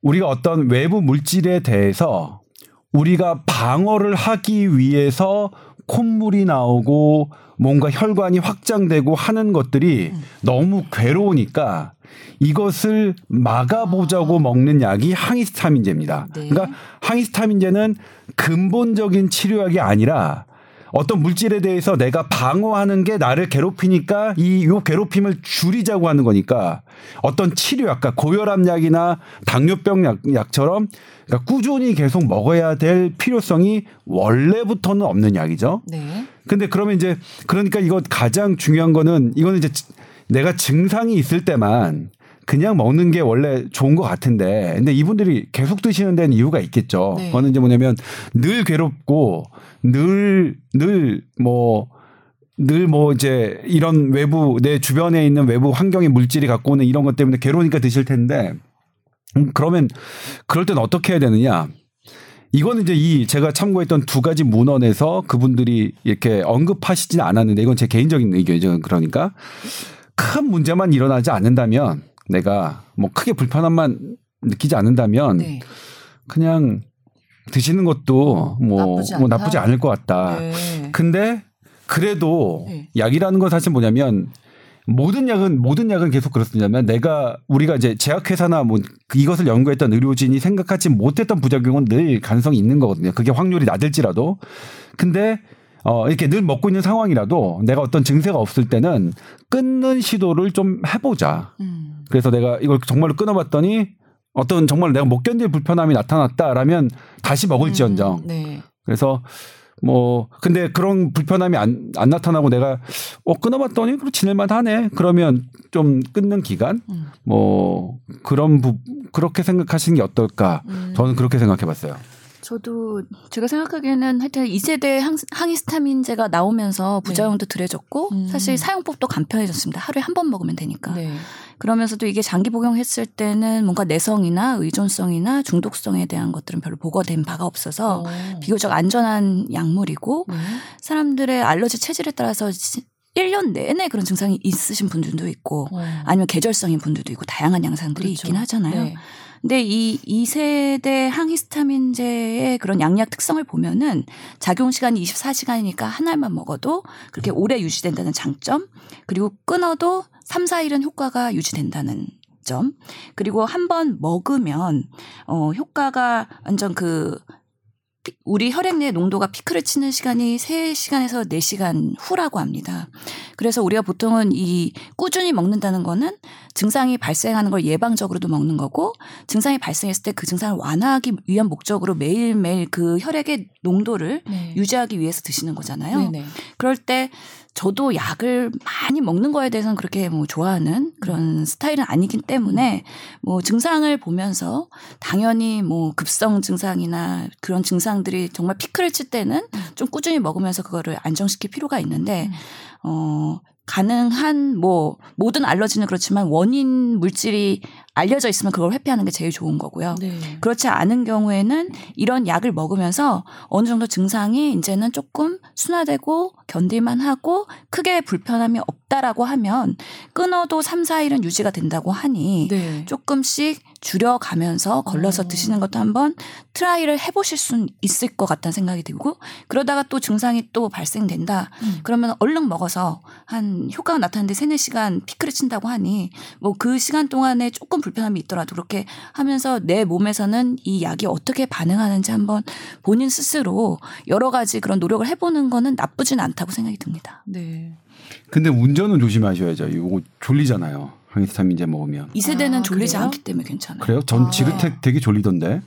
우리가 어떤 외부 물질에 대해서 우리가 방어를 하기 위해서 콧물이 나오고 뭔가 혈관이 확장되고 하는 것들이 너무 괴로우니까 이것을 막아보자고 먹는 약이 항히스타민제입니다. 네. 그러니까 항히스타민제는 근본적인 치료약이 아니라 어떤 물질에 대해서 내가 방어하는 게 나를 괴롭히니까 이 요 괴롭힘을 줄이자고 하는 거니까 어떤 치료약, 그러니까 고혈압 약이나 당뇨병 약, 약처럼 그러니까 꾸준히 계속 먹어야 될 필요성이 원래부터는 없는 약이죠. 네. 근데 그러면 이제 그러니까 이거 가장 중요한 거는 이거는 이제 내가 증상이 있을 때만 그냥 먹는 게 원래 좋은 것 같은데 근데 이분들이 계속 드시는 데는 이유가 있겠죠. 네. 그거는 이제 뭐냐면 늘 괴롭고 늘 늘 뭐늘뭐 이제 이런 외부 내 주변에 있는 외부 환경의 물질이 갖고 오는 이런 것 때문에 괴로우니까 드실 텐데 음, 그러면 그럴 땐 어떻게 해야 되느냐? 이거는 이제 이 제가 참고했던 두 가지 문헌에서 그분들이 이렇게 언급하시지는 않았는데 이건 제 개인적인 의견이죠. 그러니까 큰 문제만 일어나지 않는다면 내가 뭐 크게 불편함만 느끼지 않는다면 네. 그냥 드시는 것도 뭐, 나쁘지 뭐? 나쁘지 않을 것 같다. 네. 근데 그래도 네. 약이라는 건 사실 뭐냐면 모든 약은 모든 약은 계속 그렇습니다만 내가 우리가 이제 제약회사나 뭐 이것을 연구했던 의료진이 생각하지 못했던 부작용은 늘 가능성이 있는 거거든요. 그게 확률이 낮을지라도. 근데 어 이렇게 늘 먹고 있는 상황이라도 내가 어떤 증세가 없을 때는 끊는 시도를 좀 해보자. 음. 그래서 내가 이걸 정말로 끊어봤더니 어떤 정말 내가 못 견딜 불편함이 나타났다라면 다시 먹을지언정. 음, 네. 그래서 뭐 근데 그런 불편함이 안, 안 나타나고 내가 어 끊어봤더니 지낼만 하네 그러면 좀 끊는 기간 음. 뭐 그런 부 그렇게 생각하시는 게 어떨까 음. 저는 그렇게 생각해봤어요. 저도 제가 생각하기에는 하여튼 2세대 항, 항히스타민제가 나오면서 부작용도 덜해졌고 음. 사실 사용법도 간편해졌습니다. 하루에 한 번 먹으면 되니까. 네. 그러면서도 이게 장기 복용했을 때는 뭔가 내성이나 의존성이나 중독성에 대한 것들은 별로 보고된 바가 없어서 어. 비교적 안전한 약물이고 네. 사람들의 알러지 체질에 따라서 1년 내내 그런 증상이 있으신 분들도 있고 어. 아니면 계절성인 분들도 있고 다양한 양상들이 그렇죠. 있긴 하잖아요. 네. 근데 이 2세대 항히스타민제의 그런 양약 특성을 보면은 작용 시간이 24시간이니까 한 알만 먹어도 그렇게 오래 유지된다는 장점, 그리고 끊어도 3, 4일은 효과가 유지된다는 점, 그리고 한 번 먹으면 어 효과가 완전 그 피- 우리 혈액 내 농도가 피크를 치는 시간이 3시간에서 4시간 후라고 합니다. 그래서 우리가 보통은 이 꾸준히 먹는다는 거는 증상이 발생하는 걸 예방적으로도 먹는 거고 증상이 발생했을 때 그 증상을 완화하기 위한 목적으로 매일매일 그 혈액의 농도를 네. 유지하기 위해서 드시는 거잖아요. 네네. 그럴 때 저도 약을 많이 먹는 거에 대해서는 그렇게 뭐 좋아하는 그런 스타일은 아니기 때문에 뭐 증상을 보면서 당연히 뭐 급성 증상이나 그런 증상들이 정말 피크를 칠 때는 좀 꾸준히 먹으면서 그거를 안정시킬 필요가 있는데 어 가능한 뭐 모든 알러지는 그렇지만 원인 물질이 알려져 있으면 그걸 회피하는 게 제일 좋은 거고요. 네. 그렇지 않은 경우에는 이런 약을 먹으면서 어느 정도 증상이 이제는 조금 순화되고 견딜만 하고 크게 불편함이 없다라고 하면 끊어도 3, 4일은 유지가 된다고 하니 네. 조금씩 줄여가면서 걸러서 어. 드시는 것도 한번 try를 해보실 수 있을 것 같다는 생각이 들고 그러다가 또 증상이 또 발생된다. 음. 그러면 얼른 먹어서 한 효과가 나타나는데 3, 4시간 피크를 친다고 하니 뭐 그 시간 동안에 조금 불편함이 있더라도 그렇게 하면서 내 몸에서는 이 약이 어떻게 반응하는지 한번 본인 스스로 여러 가지 그런 노력을 해보는 거는 나쁘진 않다고 생각이 듭니다. 네. 근데 운전은 조심하셔야죠. 이거 졸리잖아요. 항히스타민제 먹으면. 2세대는 아, 졸리지 그래요? 않기 때문에 괜찮아요. 그래요? 전 아. 지르텍 되게 졸리던데.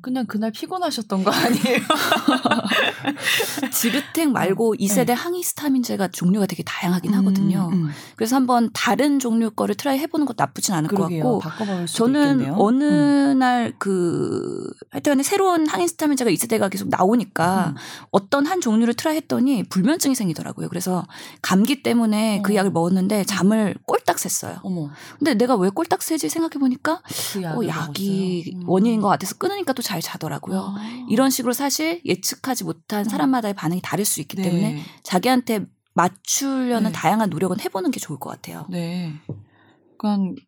그냥 그날 피곤하셨던 거 아니에요? 지르텍 말고 이 2세대 항히스타민제가 종류가 되게 다양하긴 하거든요. 음, 음. 그래서 한번 다른 종류 거를 try 해보는 것도 나쁘진 않을 그러게요. 것 같고 저는 있겠네요. 어느 음. 날그 하여튼간에 새로운 항히스타민제가 2세대가 계속 나오니까 음. 어떤 한 종류를 try 했더니 불면증이 생기더라고요. 그래서 감기 때문에 그 어. 약을 먹었는데 잠을 꼴딱 샜어요. 어머 근데 내가 왜 꼴딱 새지 생각해 보니까 그 어, 약이. 음. 원인인 것 같아서 끊으니까 또잘 자더라고요. 아. 이런 식으로 사실 예측하지 못한 음. 사람마다의 반응이 다를 수 있기 네. 때문에 자기한테 맞추려는 네. 다양한 노력은 해보는 게 좋을 것 같아요. 네. 그러니까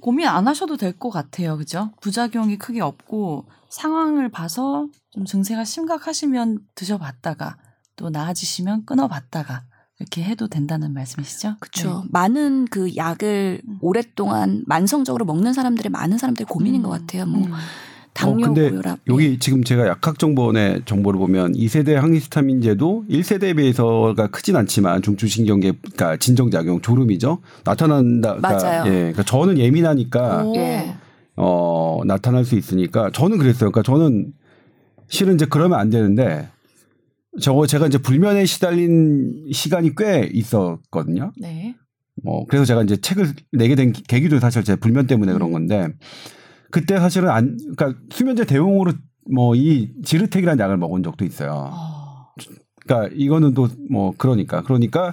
고민 안 하셔도 될 것 같아요. 그죠? 부작용이 크게 없고 상황을 봐서 좀 증세가 심각하시면 드셔봤다가 또 나아지시면 끊어봤다가 이렇게 해도 된다는 말씀이시죠? 그렇죠. 많은 그 약을 음. 오랫동안 만성적으로 먹는 사람들의 많은 사람들의 고민인 것 같아요. 뭐 음. 당뇨, 어, 근데 고혈압. 여기 지금 제가 약학정보원의 정보를 보면 2세대 항히스타민제도 1세대에 비해서가 크진 않지만 중추신경계 그러니까 진정작용 졸음이죠 나타난다. 그러니까 맞아요. 예, 그러니까 저는 예민하니까 오. 예. 어 나타날 수 있으니까 저는 그랬어요. 그러니까 저는 실은 이제 그러면 안 되는데 저거 제가 이제 불면에 시달린 시간이 꽤 있었거든요. 네. 뭐 그래서 제가 이제 책을 내게 된 계기도 사실 제 불면 때문에 그런 건데 그때 사실은 안 그러니까 수면제 대용으로 뭐 이 지르텍이라는 약을 먹은 적도 있어요. 아. 그러니까 이거는 또 뭐 그러니까 그러니까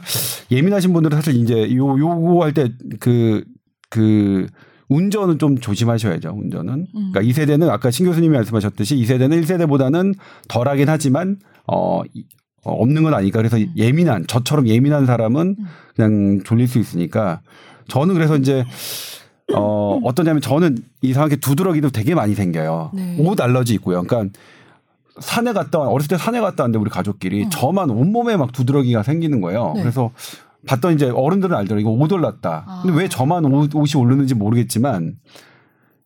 예민하신 분들은 사실 이제 요 요거 할때그그 운전은 좀 조심하셔야죠. 운전은. 음. 그러니까 2세대는 아까 신 교수님이 말씀하셨듯이 2세대는 1세대보다는 덜하긴 하지만 어 이- 어, 없는 건 아니까 그래서 예민한 저처럼 예민한 사람은 음. 그냥 졸릴 수 있으니까 저는 그래서 이제 어 어떠냐면 저는 이상하게 두드러기도 되게 많이 생겨요. 네. 옷 알러지 있고요. 그러니까 산에 갔다 와 어렸을 때 산에 갔다 왔는데 우리 가족끼리 어. 저만 온몸에 막 두드러기가 생기는 거예요. 네. 그래서 봤더니 이제 어른들은 알더라고 이거 옷 올랐다. 아. 근데 왜 저만 옷, 옷이 오르는지 모르겠지만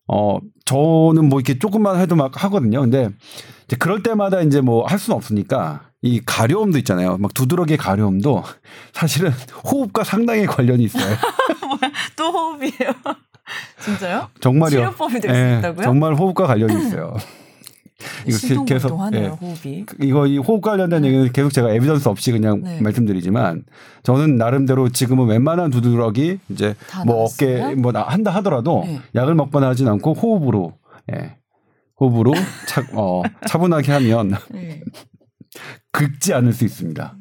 어 저는 뭐 이렇게 조금만 해도 막 하거든요. 근데 이제 그럴 때마다 이제 뭐 할 수는 없으니까 이 가려움도 있잖아요. 막 두드러기 가려움도 사실은 호흡과 상당히 관련이 있어요. 또 호흡이에요. 진짜요? 정말요. 치료법이 될수 예, 있다고요? 정말 호흡과 관련이 있어요. 이거 신동분동하네요 예. 호흡이. 이거 이 호흡 관련된 얘기는 계속 제가 에비던스 없이 그냥 네. 말씀드리지만 저는 나름대로 지금은 웬만한 두드러기 이제 다뭐 나왔어요? 어깨 뭐 나- 한다 하더라도 네. 약을 먹거나 하진 않고 호흡으로 예. 호흡으로 차, 어, 차분하게 하면 네. 긁지 않을 수 있습니다.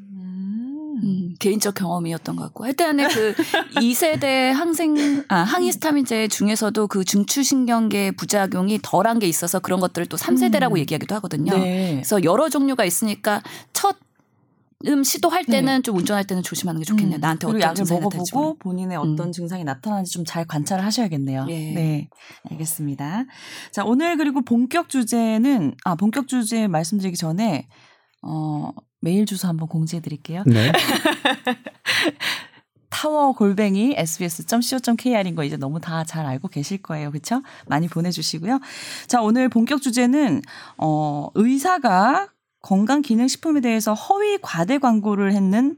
음. 음, 개인적 경험이었던 것 같고. 하여튼간에 그 2세대 항생, 아, 항히스타민제 중에서도 그 중추신경계 부작용이 덜한 게 있어서 그런 것들을 또 3세대라고 음. 얘기하기도 하거든요. 네. 그래서 여러 종류가 있으니까 첫 음, 시도할 때는 좀 운전할 때는 조심하는 게 좋겠네요. 음, 나한테 어떤 약을. 먹어보고 모르- 본인의 음. 어떤 증상이 나타나는지 좀 잘 관찰을 하셔야겠네요. 예. 네, 알겠습니다. 자 오늘 그리고 본격 주제는 아 본격 주제 말씀드리기 전에 어 메일 주소 한번 공지해 드릴게요. 네. 타워 골뱅이 sbs.co.kr인 거 이제 너무 다 잘 알고 계실 거예요. 그렇죠? 많이 보내 주시고요. 자 오늘 본격 주제는 어 의사가 건강 기능 식품에 대해서 허위 과대 광고를 했는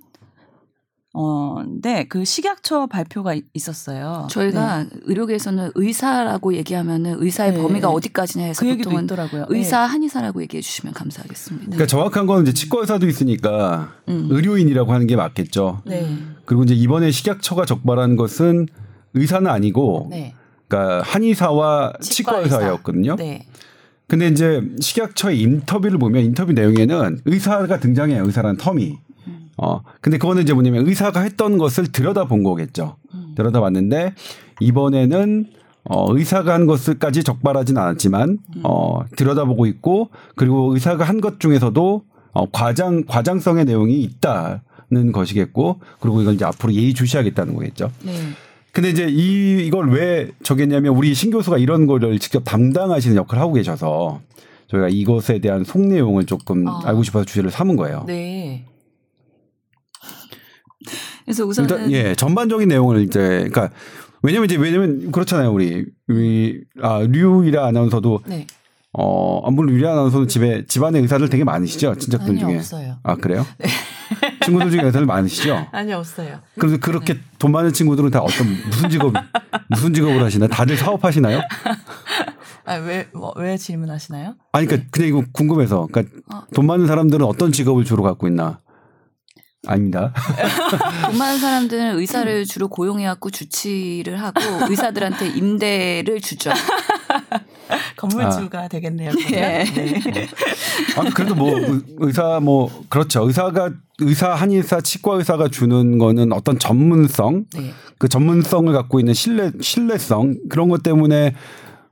어, 근데 그 식약처 발표가 이- 있었어요. 저희가 네. 의료계에서는 의사라고 얘기하면은 의사의 네. 범위가 어디까지냐 해서 그 얘기도 보통은 있더라고요. 의사 한의사라고 얘기해 주시면 감사하겠습니다. 그러니까 정확한 건 이제 치과 의사도 있으니까 음. 의료인이라고 하는 게 맞겠죠. 네. 네. 그리고 이제 이번에 식약처가 적발한 것은 의사는 아니고 네. 그러니까 한의사와 치과 치과 의사였거든요. 네. 근데 이제 식약처의 인터뷰를 보면 인터뷰 내용에는 의사가 등장해요. 의사라는 텀이. 어. 근데 그거는 이제 뭐냐면 의사가 했던 것을 들여다 본 거겠죠. 음. 들여다 봤는데 이번에는 어, 의사가 한 것을까지 적발하진 않았지만 어, 들여다보고 있고 그리고 의사가 한 것 중에서도 어, 과장 과장성의 내용이 있다는 것이겠고 그리고 이건 이제 앞으로 예의 주시하겠다는 거겠죠. 네. 근데 이제 이 이걸 왜 저겠냐면 우리 신 교수가 이런 거를 직접 담당하시는 역할을 하고 계셔서 저희가 이것에 대한 속 내용을 조금 아. 알고 싶어서 주제를 삼은 거예요. 네. 그래서 우선은 일단 예 전반적인 내용을 이제 그러니까 왜냐면 이제 왜냐면 그렇잖아요 우리 우리 아 류이라 아나운서도 네. 어 아, 물론 류이라 아나운서는 집에 집안에 의사들 되게 많으시죠 친척들 아니 중에 없어요. 아 그래요? 친구들 중에 의사들 많으시죠? 아니 없어요. 그래서 그렇게 돈 많은 친구들은 다 어떤 무슨 직업 무슨 직업을 하시나요? 다들 사업하시나요? 아왜왜 뭐, 왜 질문하시나요? 아니 그러니까 그냥 이거 궁금해서 그러니까 어. 돈 많은 사람들은 어떤 직업을 주로 갖고 있나? 아닙니다. 돈 많은 사람들은 의사를 주로 고용해갖고 주치를 하고 의사들한테 임대를 주죠. 건물주가 되겠네요. 예. 그러면. 네. 아 그래도 뭐 의- 의사 뭐 그렇죠. 의사가 의사 한의사 치과 의사가 주는 거는 어떤 전문성 네. 그 전문성을 갖고 있는 신뢰 신뢰성 그런 것 때문에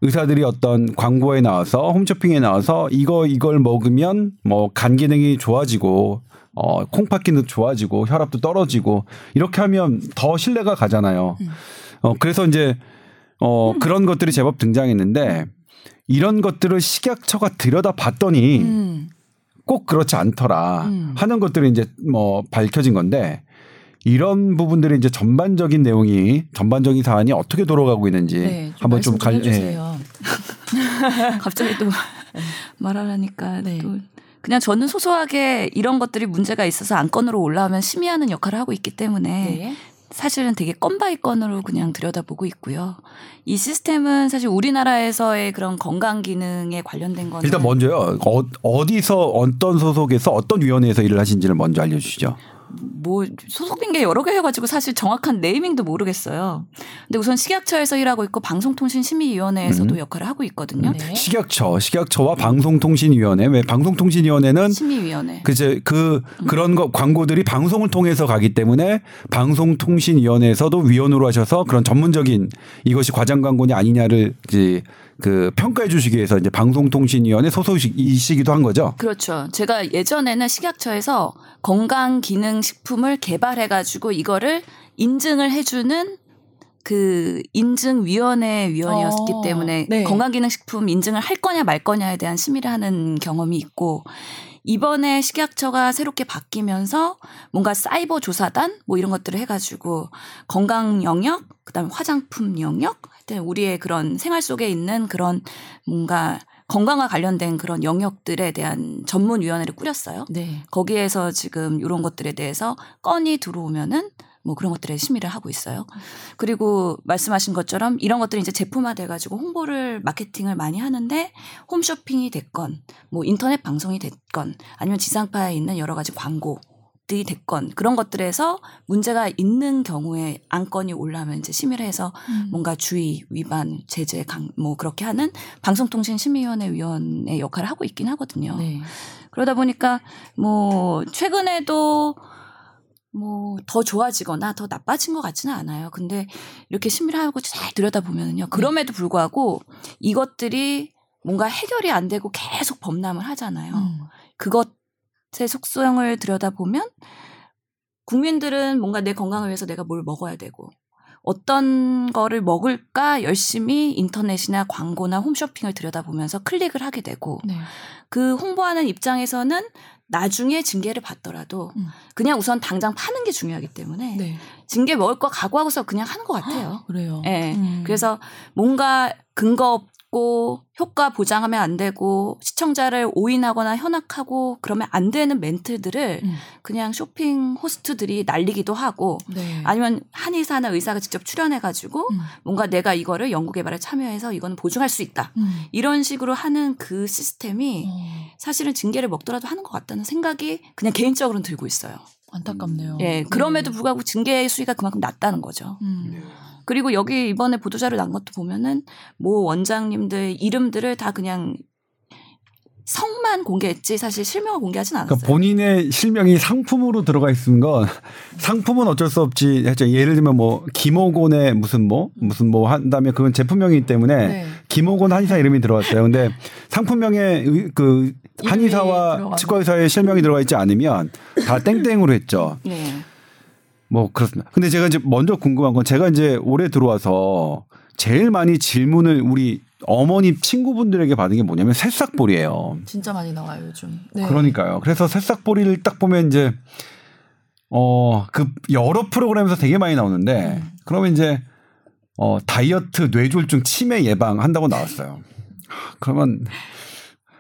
의사들이 어떤 광고에 나와서 홈쇼핑에 나와서 이거 이걸 먹으면 뭐 간 기능이 좋아지고 어 콩팥 기능 좋아지고 혈압도 떨어지고 이렇게 하면 더 신뢰가 가잖아요. 어 그래서 이제 어 그런 것들이 제법 등장했는데 이런 것들을 식약처가 들여다 봤더니 음. 꼭 그렇지 않더라 음. 하는 것들이 이제 뭐 밝혀진 건데 이런 부분들이 이제 전반적인 내용이 전반적인 사안이 어떻게 돌아가고 있는지 네. 한번 좀 갈, 예. 해주세요. 갑자기 또 말하라니까 네. 또 그냥 저는 소소하게 이런 것들이 문제가 있어서 안건으로 올라오면 심의하는 역할을 하고 있기 때문에 네. 사실은 되게 건 by 건으로 그냥 들여다보고 있고요. 이 시스템은 사실 우리나라에서의 그런 건강 기능에 관련된 거는 일단 먼저요 어, 어디서 어떤 소속에서 어떤 위원회에서 일을 하신지를 먼저 알려주시죠. 뭐 소속된 게 여러 개여가지고 사실 정확한 naming도 모르겠어요. 근데 우선 식약처에서 일하고 있고 방송통신심의위원회에서도 음. 역할을 하고 있거든요. 네. 식약처, 식약처와 방송통신위원회. 왜 방송통신위원회는 심의위원회. 그제 그 그런 거 광고들이 방송을 통해서 가기 때문에 방송통신위원회에서도 위원으로 하셔서 그런 전문적인 이것이 과장 광고냐 아니냐를 이제 그 평가해 주시기 위해서 이제 방송통신위원회 소속이시기도 한 거죠. 그렇죠. 제가 예전에는 식약처에서 건강 기능 식품을 개발해 가지고 이거를 인증을 해 주는 그 인증위원회 위원이었기 어, 때문에 네. 건강기능식품 인증을 할 거냐 말 거냐에 대한 심의를 하는 경험이 있고 이번에 식약처가 새롭게 바뀌면서 뭔가 사이버 조사단 뭐 이런 것들을 해가지고 건강 영역 그다음에 화장품 영역 하여튼 우리의 그런 생활 속에 있는 그런 뭔가 건강과 관련된 그런 영역들에 대한 전문 위원회를 꾸렸어요. 네. 거기에서 지금 이런 것들에 대해서 건이 들어오면은 뭐 그런 것들에 심의를 하고 있어요. 그리고 말씀하신 것처럼 이런 것들이 이제 제품화돼 가지고 홍보를 마케팅을 많이 하는데 홈쇼핑이 됐건 뭐 인터넷 방송이 됐건 아니면 지상파에 있는 여러 가지 광고 들이 됐건 그런 것들에서 문제가 있는 경우에 안건이 올라면 이제 심의를 해서 음. 뭔가 주의 위반 제재 강 뭐 그렇게 하는 방송통신심의위원회 위원회 역할을 하고 있긴 하거든요. 네. 그러다 보니까 뭐 최근에도 뭐 더 좋아지거나 더 나빠진 것 같지는 않아요. 근데 이렇게 심의를 하고 잘 들여다 보면은요. 그럼에도 불구하고 이것들이 뭔가 해결이 안 되고 계속 범람을 하잖아요. 음. 그것 의 속성을 들여다 보면 국민들은 뭔가 내 건강을 위해서 내가 뭘 먹어야 되고 어떤 거를 먹을까 열심히 인터넷이나 광고나 홈쇼핑을 들여다보면서 클릭을 하게 되고 네. 그 홍보하는 입장에서는 나중에 징계를 받더라도 음. 그냥 우선 당장 파는 게 중요하기 때문에 네. 징계 먹을 거 각오하고서 그냥 하는 것 같아요. 그래요. 예. 음. 그래서 뭔가 근거 없고 효과 보장하면 안 되고 시청자를 오인하거나 현악하고 그러면 안 되는 멘트들을 음. 그냥 쇼핑 호스트들이 날리기도 하고 네. 아니면 한의사나 의사가 직접 출연해가지고 음. 뭔가 내가 이거를 연구 개발에 참여해서 이거는 보증할 수 있다. 음. 이런 식으로 하는 그 시스템이 어, 사실은 징계를 먹더라도 하는 것 같다는 생각이 그냥 개인적으로는 들고 있어요. 안타깝네요. 예, 그럼에도 네. 불구하고 징계 수위가 그만큼 낮다는 거죠. 음. 그리고 여기 이번에 보도자료 난 것도 보면은 모 원장님들 이름들을 다 그냥 성만 공개했지 사실 실명을 공개하진 않았어요. 그러니까 본인의 실명이 상품으로 들어가 있는 건 상품은 어쩔 수 없지. 했죠. 예를 들면 뭐 김호곤의 무슨 뭐 무슨 뭐 한다면 그건 제품명이기 때문에 네. 김호곤 한의사 이름이 들어갔어요. 근데 상품명에 의- 그 한의사와. 치과의사의 실명이 들어가 있지 않으면 다 땡땡으로 했죠. 네. 뭐 그렇습니다. 근데 제가 이제 먼저 궁금한 건 제가 이제 올해 들어와서 제일 많이 질문을 우리 어머니 친구분들에게 받은 게 뭐냐면 새싹볼이에요. 진짜 많이 나와요 요즘. 네. 그러니까요. 그래서 새싹보리를 딱 보면 이제 어 그 여러 프로그램에서 되게 많이 나오는데 음. 그러면 이제 어 다이어트 뇌졸중 치매 예방 한다고 나왔어요. 하, 그러면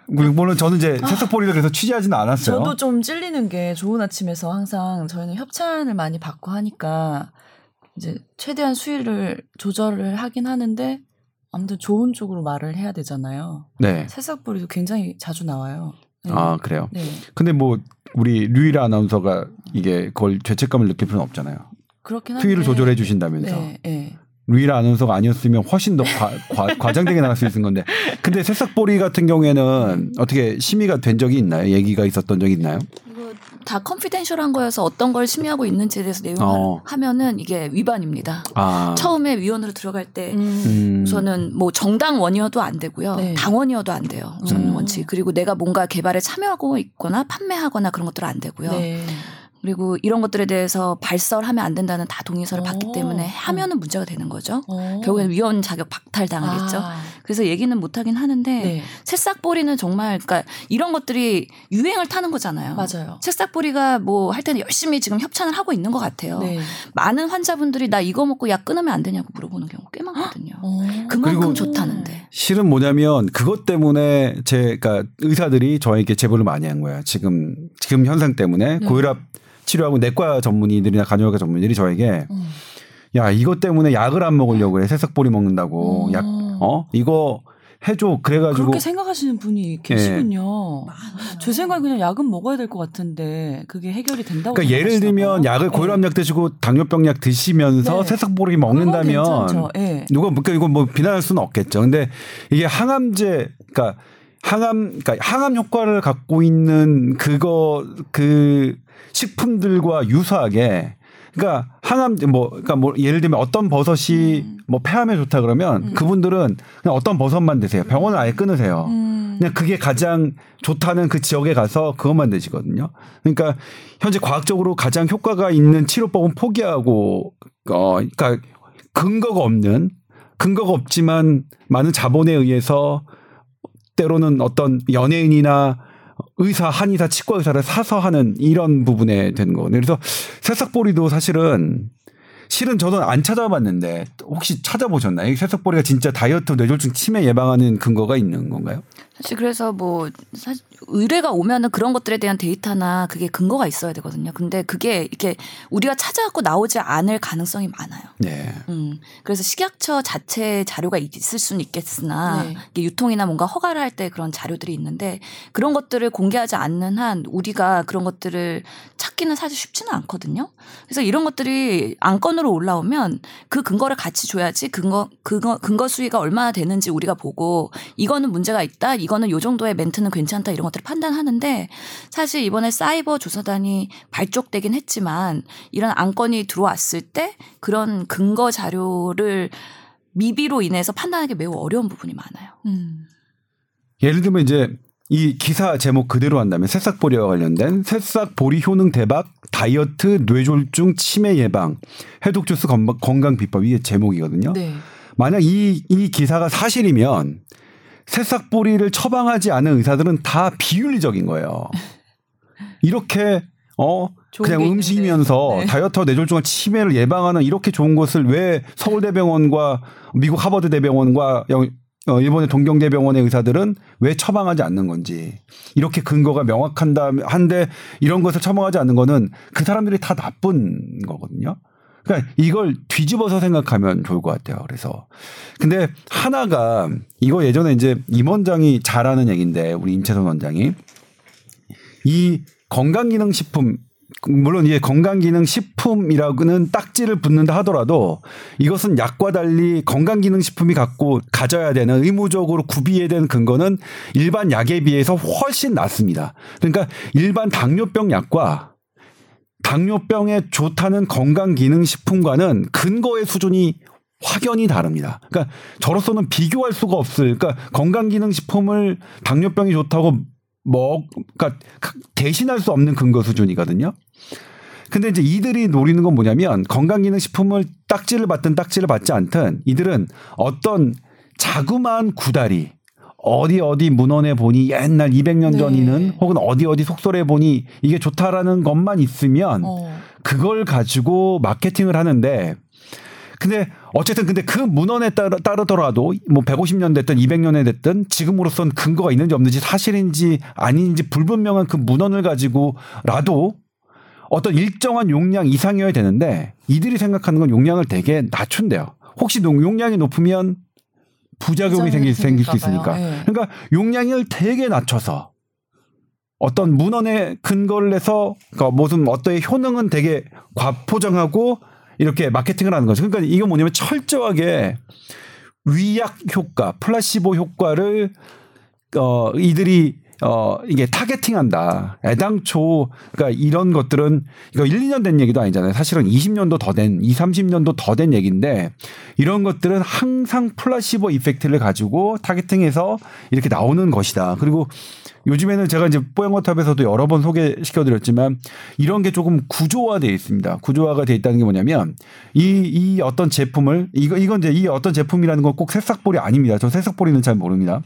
물론 저는 이제 새싹보리를 그래서 취재하지는 않았어요. 저도 좀 찔리는 게 좋은 아침에서 항상 저희는 협찬을 많이 받고 하니까 이제 최대한 수위를 조절을 하긴 하는데 아무튼 좋은 쪽으로 말을 해야 되잖아요. 네. 새싹보리도 굉장히 자주 나와요. 네. 아 그래요. 네. 근데 뭐 우리 류일아 아나운서가 이게 그걸 죄책감을 느낄 필요는 없잖아요. 그렇긴 한데 수위를 조절해 주신다면서 네, 네. 루이라 아나운서가 아니었으면 훨씬 더 과, 과, 장되게 나갈 수 있는 건데. 근데 새싹보리 같은 경우에는 어떻게 심의가 된 적이 있나요? 얘기가 있었던 적이 있나요? 이거 다 컨피덴셜한 거여서 어떤 걸 심의하고 있는지에 대해서 내용을 어. 하면은 이게 위반입니다. 아. 처음에 위원으로 들어갈 때 음. 음. 우선은 뭐 정당 원이어도 안 되고요. 네. 당원이어도 안 돼요. 우선 음. 원칙. 그리고 내가 뭔가 개발에 참여하고 있거나 판매하거나 그런 것들은 안 되고요. 네. 그리고 이런 것들에 대해서 발설하면 안 된다는 다 동의서를 받기 오. 때문에 하면은 문제가 되는 거죠. 어. 결국에는 위원 자격 박탈 당하겠죠. 아, 그래서 얘기는 못 하긴 하는데 네. 새싹보리는 정말 그러니까 이런 것들이 유행을 타는 거잖아요. 맞아요. 새싹보리가 뭐 할 때는 열심히 지금 협찬을 하고 있는 것 같아요. 네. 많은 환자분들이 나 이거 먹고 약 끊으면 안 되냐고 물어보는 경우 꽤 많거든요. 어. 그만큼 좋다는데. 실은 뭐냐면 그것 때문에 제, 그러니까 의사들이 저에게 제보를 많이 한 거야. 지금, 지금 현상 때문에 네. 고혈압 치료하고 내과 전문의들이나 간호학과 전문의들이 저에게 음. 야, 이것 때문에 약을 안 먹으려고 그래. 새싹보리 먹는다고. 약, 어? 이거 해줘. 그래가지고. 그렇게 생각하시는 분이 계시군요. 제 생각에 그냥 약은 먹어야 될 것 같은데 그게 해결이 된다고. 그러니까 예를 들면. 약을 고혈압약 드시고 당뇨병약 드시면서 네. 새싹보리 먹는다면. 예. 누가 그러니까 이거 뭐 비난할 수는 없겠죠. 근데 이게 항암제 그러니까 항암 그러니까 항암 효과를 갖고 있는 그거 그 식품들과 유사하게 그러니까 항암 뭐 그러니까 뭐 예를 들면 어떤 버섯이 음. 뭐 폐암에 좋다 그러면 그분들은 그냥 어떤 버섯만 드세요. 병원을 아예 끊으세요. 음. 그냥 그게 가장 좋다는 그 지역에 가서 그것만 드시거든요. 그러니까 현재 과학적으로 가장 효과가 있는 치료법은 포기하고 어 그러니까 근거가 없는 근거가 없지만 많은 자본에 의해서 때로는 어떤 연예인이나 의사, 한의사, 치과 의사를 사서 하는 이런 부분에 되는 거거든요. 그래서 새싹보리도 사실은 실은 저는 안 찾아봤는데 혹시 찾아보셨나요? 이 새싹보리가 진짜 다이어트 뇌졸중 치매 예방하는 근거가 있는 건가요? 사실 그래서 뭐 사실 의뢰가 오면은 그런 것들에 대한 데이터나 그게 근거가 있어야 되거든요. 근데 그게 이렇게 우리가 찾아갖고 나오지 않을 가능성이 많아요. 네. 음, 그래서 식약처 자체 자료가 있을 수는 있겠으나 네. 이게 유통이나 뭔가 허가를 할 때 그런 자료들이 있는데 그런 것들을 공개하지 않는 한 우리가 그런 것들을 찾기는 사실 쉽지는 않거든요. 그래서 이런 것들이 안건으로 올라오면 그 근거를 같이 줘야지 근거 근거 근거 수위가 얼마나 되는지 우리가 보고 이거는 문제가 있다, 이거는 요 정도의 멘트는 괜찮다 이런 것들을 판단하는데 사실 이번에 사이버 조사단이 발족되긴 했지만 이런 안건이 들어왔을 때 그런 근거 자료를 미비로 인해서 판단하기 매우 어려운 부분이 많아요. 음. 예를 들면 이제 이 기사 제목 그대로 한다면 새싹보리와 관련된 새싹보리 효능 대박 다이어트 뇌졸중 치매 예방 해독 주스 건강- 비법 이게 제목이거든요. 네. 만약 이, 이 기사가 사실이면 새싹보리를 처방하지 않은 의사들은 다 비윤리적인 거예요. 이렇게 어 그냥 게 음식이면서. 네. 다이어트와 뇌졸중과 치매를 예방하는 이렇게 좋은 것을 왜 서울대병원과 미국 하버드 대병원과 영- 어, 일본의 동경대병원의 의사들은 왜 처방하지 않는 건지 이렇게 근거가 명확한다 한데 이런 것을 처방하지 않는 거는 그 사람들이 다 나쁜 거거든요. 그러니까 이걸 뒤집어서 생각하면 좋을 것 같아요. 그래서 근데 하나가 이거 예전에 이제 임 원장이 잘하는 얘기인데 우리 임채선 원장이 이 건강기능식품 물론 이게 건강기능식품이라고는 딱지를 붙는다 하더라도 이것은 약과 달리 건강기능식품이 갖고 가져야 되는 의무적으로 구비해야 되는 근거는 일반 약에 비해서 훨씬 낮습니다. 그러니까 일반 당뇨병 약과 당뇨병에 좋다는 건강기능식품과는 근거의 수준이 확연히 다릅니다. 그러니까 저로서는 비교할 수가 없을. 그러니까 건강기능식품을 당뇨병이 좋다고 먹, 그러니까 대신할 수 없는 근거 수준이거든요. 근데 이제 이들이 노리는 건 뭐냐면 건강기능식품을 딱지를 받든 딱지를 받지 않든 이들은 어떤 자그마한 구다리 어디 어디 문헌에 보니 옛날 200년 네. 전이는 혹은 어디 어디 속설에 보니 이게 좋다라는 것만 있으면 어. 그걸 가지고 마케팅을 하는데 근데 어쨌든 근데 그 문헌에 따르, 따르더라도 뭐 150년 됐든 200년에 됐든 지금으로선 근거가 있는지 없는지 사실인지 아닌지 불분명한 그 문헌을 가지고라도 어떤 일정한 용량 이상이어야 되는데 이들이 생각하는 건 용량을 되게 낮춘대요. 혹시 농- 용량이 높으면 부작용이 생길, 생길 수 있으니까. 예. 그러니까 용량을 되게 낮춰서 어떤 문헌에 근거를 해서 그러니까 무슨 어떠의 효능은 되게 과포장하고 이렇게 마케팅을 하는 거죠. 그러니까 이게 뭐냐면 철저하게 위약 효과, 플라시보 효과를 어 이들이 어 이게 타겟팅한다. 애당초 그러니까 이런 것들은 이거 1, 2년 된 얘기도 아니잖아요. 사실은 20년도 더 된, 2, 30년도 더 된 얘기인데 이런 것들은 항상 플라시보 이펙트를 가지고 타겟팅해서 이렇게 나오는 것이다. 그리고 요즘에는 제가 이제 뽀얀거탑에서도 여러 번 소개시켜 드렸지만 이런 게 조금 구조화되어 있습니다. 구조화가 되어 있다는 게 뭐냐면 이, 이 어떤 제품을 이거, 이건 이제 이 어떤 제품이라는 건 꼭 새싹볼이 아닙니다. 저 새싹볼이는 잘 모릅니다.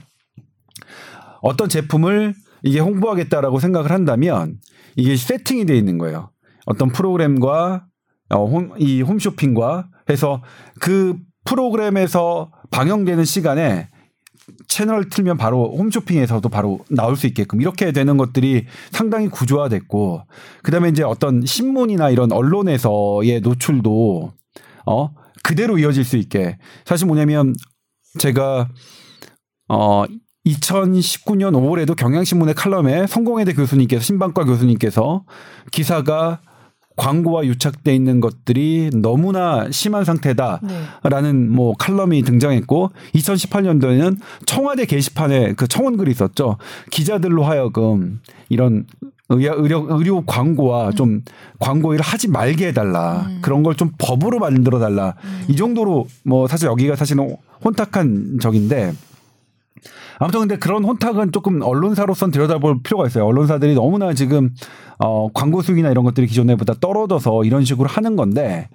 어떤 제품을 이게 홍보하겠다라고 생각을 한다면 이게 세팅이 되어 있는 거예요. 어떤 프로그램과 어, 홈, 이 홈쇼핑과 해서 그 프로그램에서 방영되는 시간에 채널 틀면 바로 홈쇼핑에서도 바로 나올 수 있게끔 이렇게 되는 것들이 상당히 구조화됐고 그다음에 이제 어떤 신문이나 이런 언론에서의 노출도 어 그대로 이어질 수 있게 사실 뭐냐면 제가 어 2019년 5월에도 경향신문의 칼럼에 성공회대 교수님께서 신방과 교수님께서 기사가 광고와 유착돼 있는 것들이 너무나 심한 상태다라는 네. 뭐 칼럼이 등장했고 2018년도에는 청와대 게시판에 그 청원 글이 있었죠. 기자들로 하여금 이런 의료, 의료, 의료 광고와 좀 광고 일을 하지 말게 해달라. 음. 그런 걸 좀 법으로 만들어 달라. 이 정도로 뭐 사실 여기가 사실은 혼탁한 적인데 아무튼 근데 그런 혼탁은 조금 언론사로선 들여다볼 필요가 있어요. 언론사들이 너무나 지금 어 광고 수익이나 이런 것들이 기존에보다 떨어져서 이런 식으로 하는 건데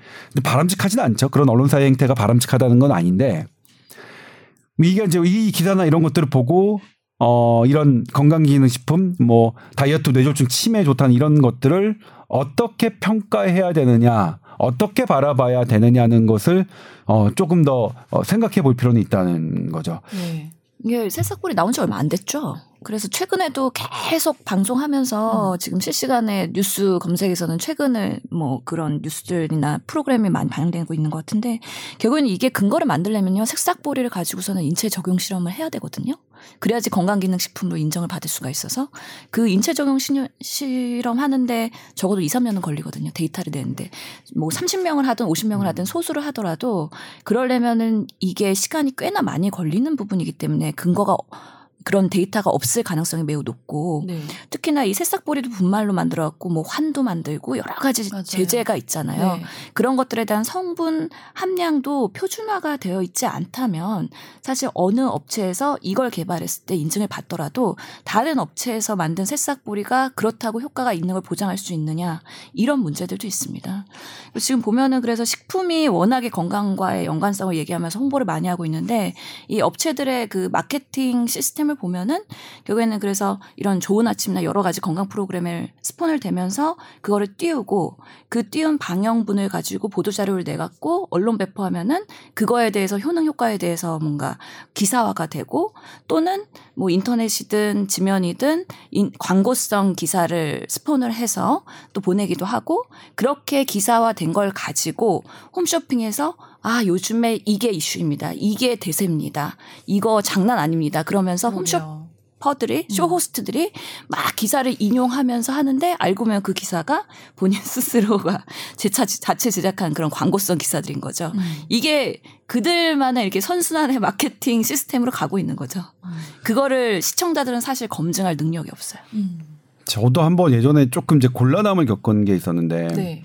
바람직하지는 않죠. 그런 언론사의 행태가 바람직하다는 건 아닌데 이게 이제 이 기사나 이런 것들을 보고 어 이런 건강기능식품 뭐 다이어트 뇌졸중 치매에 좋다는 이런 것들을 어떻게 평가해야 되느냐 어떻게 바라봐야 되느냐는 것을 어 조금 더 어, 생각해 볼 필요는 있다는 거죠. 네. 이게 새싹볼이 나온 지 얼마 안 됐죠. 그래서 최근에도 계속 방송하면서 음. 지금 실시간에 뉴스 검색에서는 최근을 뭐 그런 뉴스들이나 프로그램이 많이 반영되고 있는 것 같은데 결국에는 이게 근거를 만들려면요 색싹보리를 가지고서는 인체 적용 실험을 해야 되거든요. 그래야지 건강기능식품으로 인정을 받을 수가 있어서 그 인체 적용 실험 하는데 적어도 2, 3년은 걸리거든요. 데이터를 내는데 뭐 30명을 하든 50명을 음. 하든 소수를 하더라도 그러려면은 이게 시간이 꽤나 많이 걸리는 부분이기 때문에 근거가 그런 데이터가 없을 가능성이 매우 높고 네. 특히나 이 새싹보리도 분말로 만들어갖고 뭐 환도 만들고 여러 가지 맞아요. 제재가 있잖아요. 네. 그런 것들에 대한 성분 함량도 표준화가 되어 있지 않다면 사실 어느 업체에서 이걸 개발했을 때 인증을 받더라도 다른 업체에서 만든 새싹보리가 그렇다고 효과가 있는 걸 보장할 수 있느냐 이런 문제들도 있습니다. 지금 보면은 그래서 식품이 워낙에 건강과의 연관성을 얘기하면서 홍보를 많이 하고 있는데 이 업체들의 그 마케팅 시스템을 걸 보면은 결국에는 그래서 이런 좋은 아침이나 여러 가지 건강 프로그램을 스폰을 대면서 그거를 띄우고 그 띄운 방영분을 가지고 보도 자료를 내갖고 언론 배포하면은 그거에 대해서 효능 효과에 대해서 뭔가 기사화가 되고 또는 뭐 인터넷이든 지면이든 인, 광고성 기사를 스폰을 해서 또 보내기도 하고 그렇게 기사화된 걸 가지고 홈쇼핑에서 아, 요즘에 이게 이슈입니다. 이게 대세입니다. 이거 장난 아닙니다. 그러면서 홈쇼 퍼들이 쇼 음. 호스트들이 막 기사를 인용하면서 하는데 알고 보면 그 기사가 본인 스스로가 제차 자체 제작한 그런 광고성 기사들인 거죠. 음. 이게 그들만의 이렇게 선순환의 마케팅 시스템으로 가고 있는 거죠. 음. 그거를 시청자들은 사실 검증할 능력이 없어요. 음. 저도 한번 예전에 조금 이제 곤란함을 겪은 게 있었는데 네.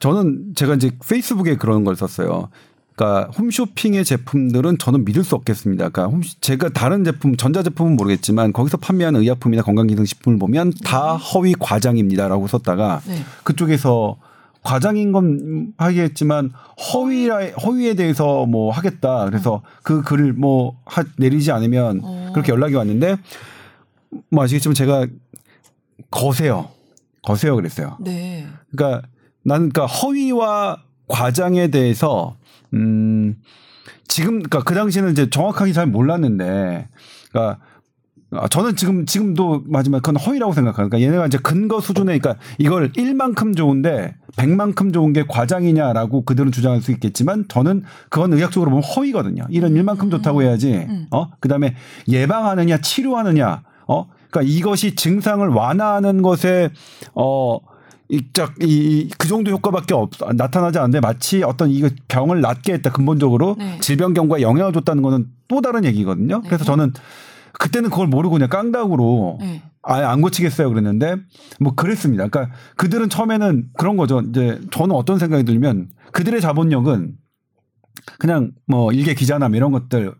저는 제가 이제 페이스북에 그런 걸 썼어요. 그러니까 홈쇼핑의 제품들은 저는 믿을 수 없겠습니다. 그러니까 홈, 제가 다른 제품, 전자 제품은 모르겠지만 거기서 판매하는 의약품이나 건강기능식품을 보면 다 네. 허위 과장입니다라고 썼다가 네. 그쪽에서 과장인 건 하겠지만 허위라 허위에 대해서 뭐 하겠다. 그래서 어. 그 글을 뭐 하, 내리지 않으면 어. 그렇게 연락이 왔는데 뭐 아시겠지만 제가 거세요. 거세요 그랬어요. 네. 그러니까 나는 그러니까 허위와 과장에 대해서 음, 지금, 그니까 그 당시에는 이제 정확하게 잘 몰랐는데, 그니까 아, 저는 지금, 지금도 마지막 그건 허위라고 생각하니까 그러니까 얘네가 이제 근거 수준에, 그러니까 이걸 1만큼 좋은데 100만큼 좋은 게 과장이냐라고 그들은 주장할 수 있겠지만 저는 그건 의학적으로 보면 허위거든요. 이런 1만큼 좋다고 음. 해야지, 음. 어? 그 다음에 예방하느냐, 치료하느냐, 어? 그러니까 이것이 증상을 완화하는 것에, 어, 이짝 이 그 정도 효과밖에 없 나타나지 않는데 마치 어떤 이 병을 낫게 했다 근본적으로 네. 질병 경과에 영향을 줬다는 거는 또 다른 얘기거든요. 네. 그래서 저는 그때는 그걸 모르고 그냥 깡다구로 네. 아예 안 고치겠어요 그랬는데 뭐 그랬습니다. 그러니까 그들은 처음에는 그런 거죠. 이제 저는 어떤 생각이 들면 그들의 자본력은 그냥 뭐 일개 기자나 뭐 이런 것들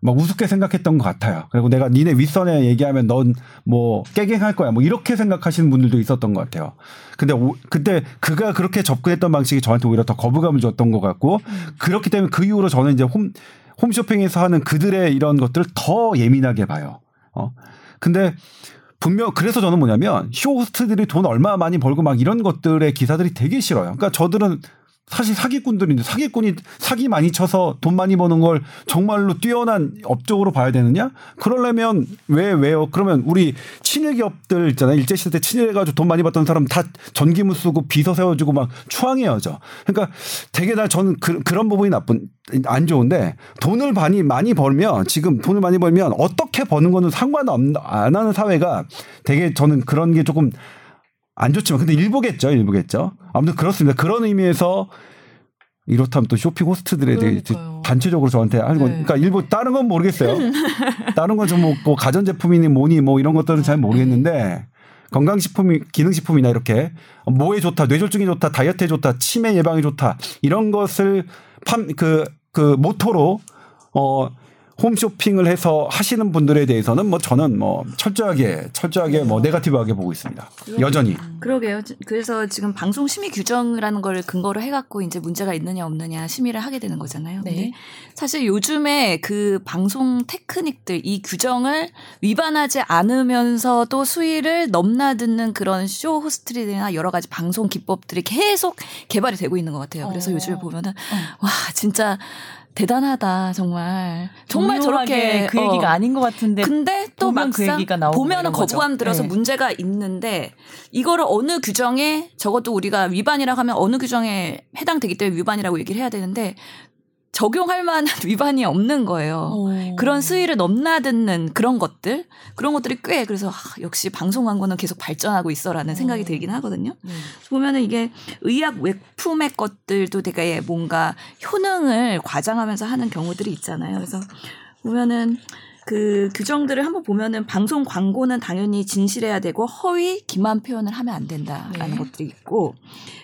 막 우습게 생각했던 것 같아요. 그리고 내가 니네 윗선에 얘기하면 넌 뭐 깨갱할 거야. 뭐 이렇게 생각하시는 분들도 있었던 것 같아요. 근데 오, 그때 그가 그렇게 접근했던 방식이 저한테 오히려 더 거부감을 줬던 것 같고 음. 그렇기 때문에 그 이후로 저는 이제 홈 홈쇼핑에서 하는 그들의 이런 것들을 더 예민하게 봐요. 어. 근데 분명 그래서 저는 뭐냐면 쇼호스트들이 돈 얼마 많이 벌고 막 이런 것들의 기사들이 되게 싫어요. 그러니까 저들은 사실 사기꾼들인데 사기꾼이 사기 많이 쳐서 돈 많이 버는 걸 정말로 뛰어난 업적으로 봐야 되느냐? 그러려면 왜 왜요? 그러면 우리 친일 기업들 있잖아요. 일제 시대 때 친일해 가지고 돈 많이 받던 사람 다 전기문 쓰고 비서 세워 주고 막 추앙해야죠. 그러니까 되게 다 저는 그, 그런 부분이 나쁜 안 좋은데 돈을 많이 많이 벌면 지금 돈을 많이 벌면 어떻게 버는 거는 상관 안 하는 사회가 되게 저는 그런 게 조금 안 좋지만 근데 일부겠죠, 일부겠죠. 아무튼 그렇습니다. 그런 의미에서 이렇다면 또 쇼핑 호스트들에 대해 단체적으로 저한테 건, 네. 그러니까 일부 다른 건 모르겠어요. 다른 건좀 뭐, 뭐 가전 제품이니 뭐니 뭐 이런 것들은 잘 모르겠는데 건강식품이 기능식품이나 이렇게 뭐에 좋다, 뇌졸중에 좋다, 다이어트에 좋다, 치매 예방에 좋다 이런 것을 판 그그 그 모토로 어 홈쇼핑을 해서 하시는 분들에 대해서는 뭐 저는 뭐 철저하게 철저하게 뭐 네가티브하게 보고 있습니다. 여전히. 그러게요. 그래서 지금 방송 심의 규정이라는 걸 근거로 해갖고 이제 문제가 있느냐 없느냐 심의를 하게 되는 거잖아요. 네. 근데 사실 요즘에 그 방송 테크닉들 이 규정을 위반하지 않으면서도 수위를 넘나드는 그런 쇼 호스트들이나 여러 가지 방송 기법들이 계속 개발이 되고 있는 것 같아요. 그래서 어. 요즘에 보면은 어. 와 진짜 대단하다 정말 정말 저렇게 그 얘기가 어. 아닌 것 같은데 근데 또그 막상 나오고 보면은 거죠. 거부감 들어서 네. 문제가 있는데 이거를 어느 규정에 적어도 우리가 위반이라고 하면 어느 규정에 해당되기 때문에 위반이라고 얘기를 해야 되는데 적용할 만한 위반이 없는 거예요. 어. 그런 수위를 넘나드는 그런 것들 그런 것들이 꽤 그래서 아, 역시 방송 광고는 계속 발전하고 있어라는 생각이 어. 들긴 하거든요. 네. 보면은 이게 의학 외품의 것들도 되게 뭔가 효능을 과장하면서 하는 경우들이 있잖아요. 그래서 보면은 그 규정들을 한번 보면은 방송 광고는 당연히 진실해야 되고 허위 기만 표현을 하면 안 된다라는 네. 것들이 있고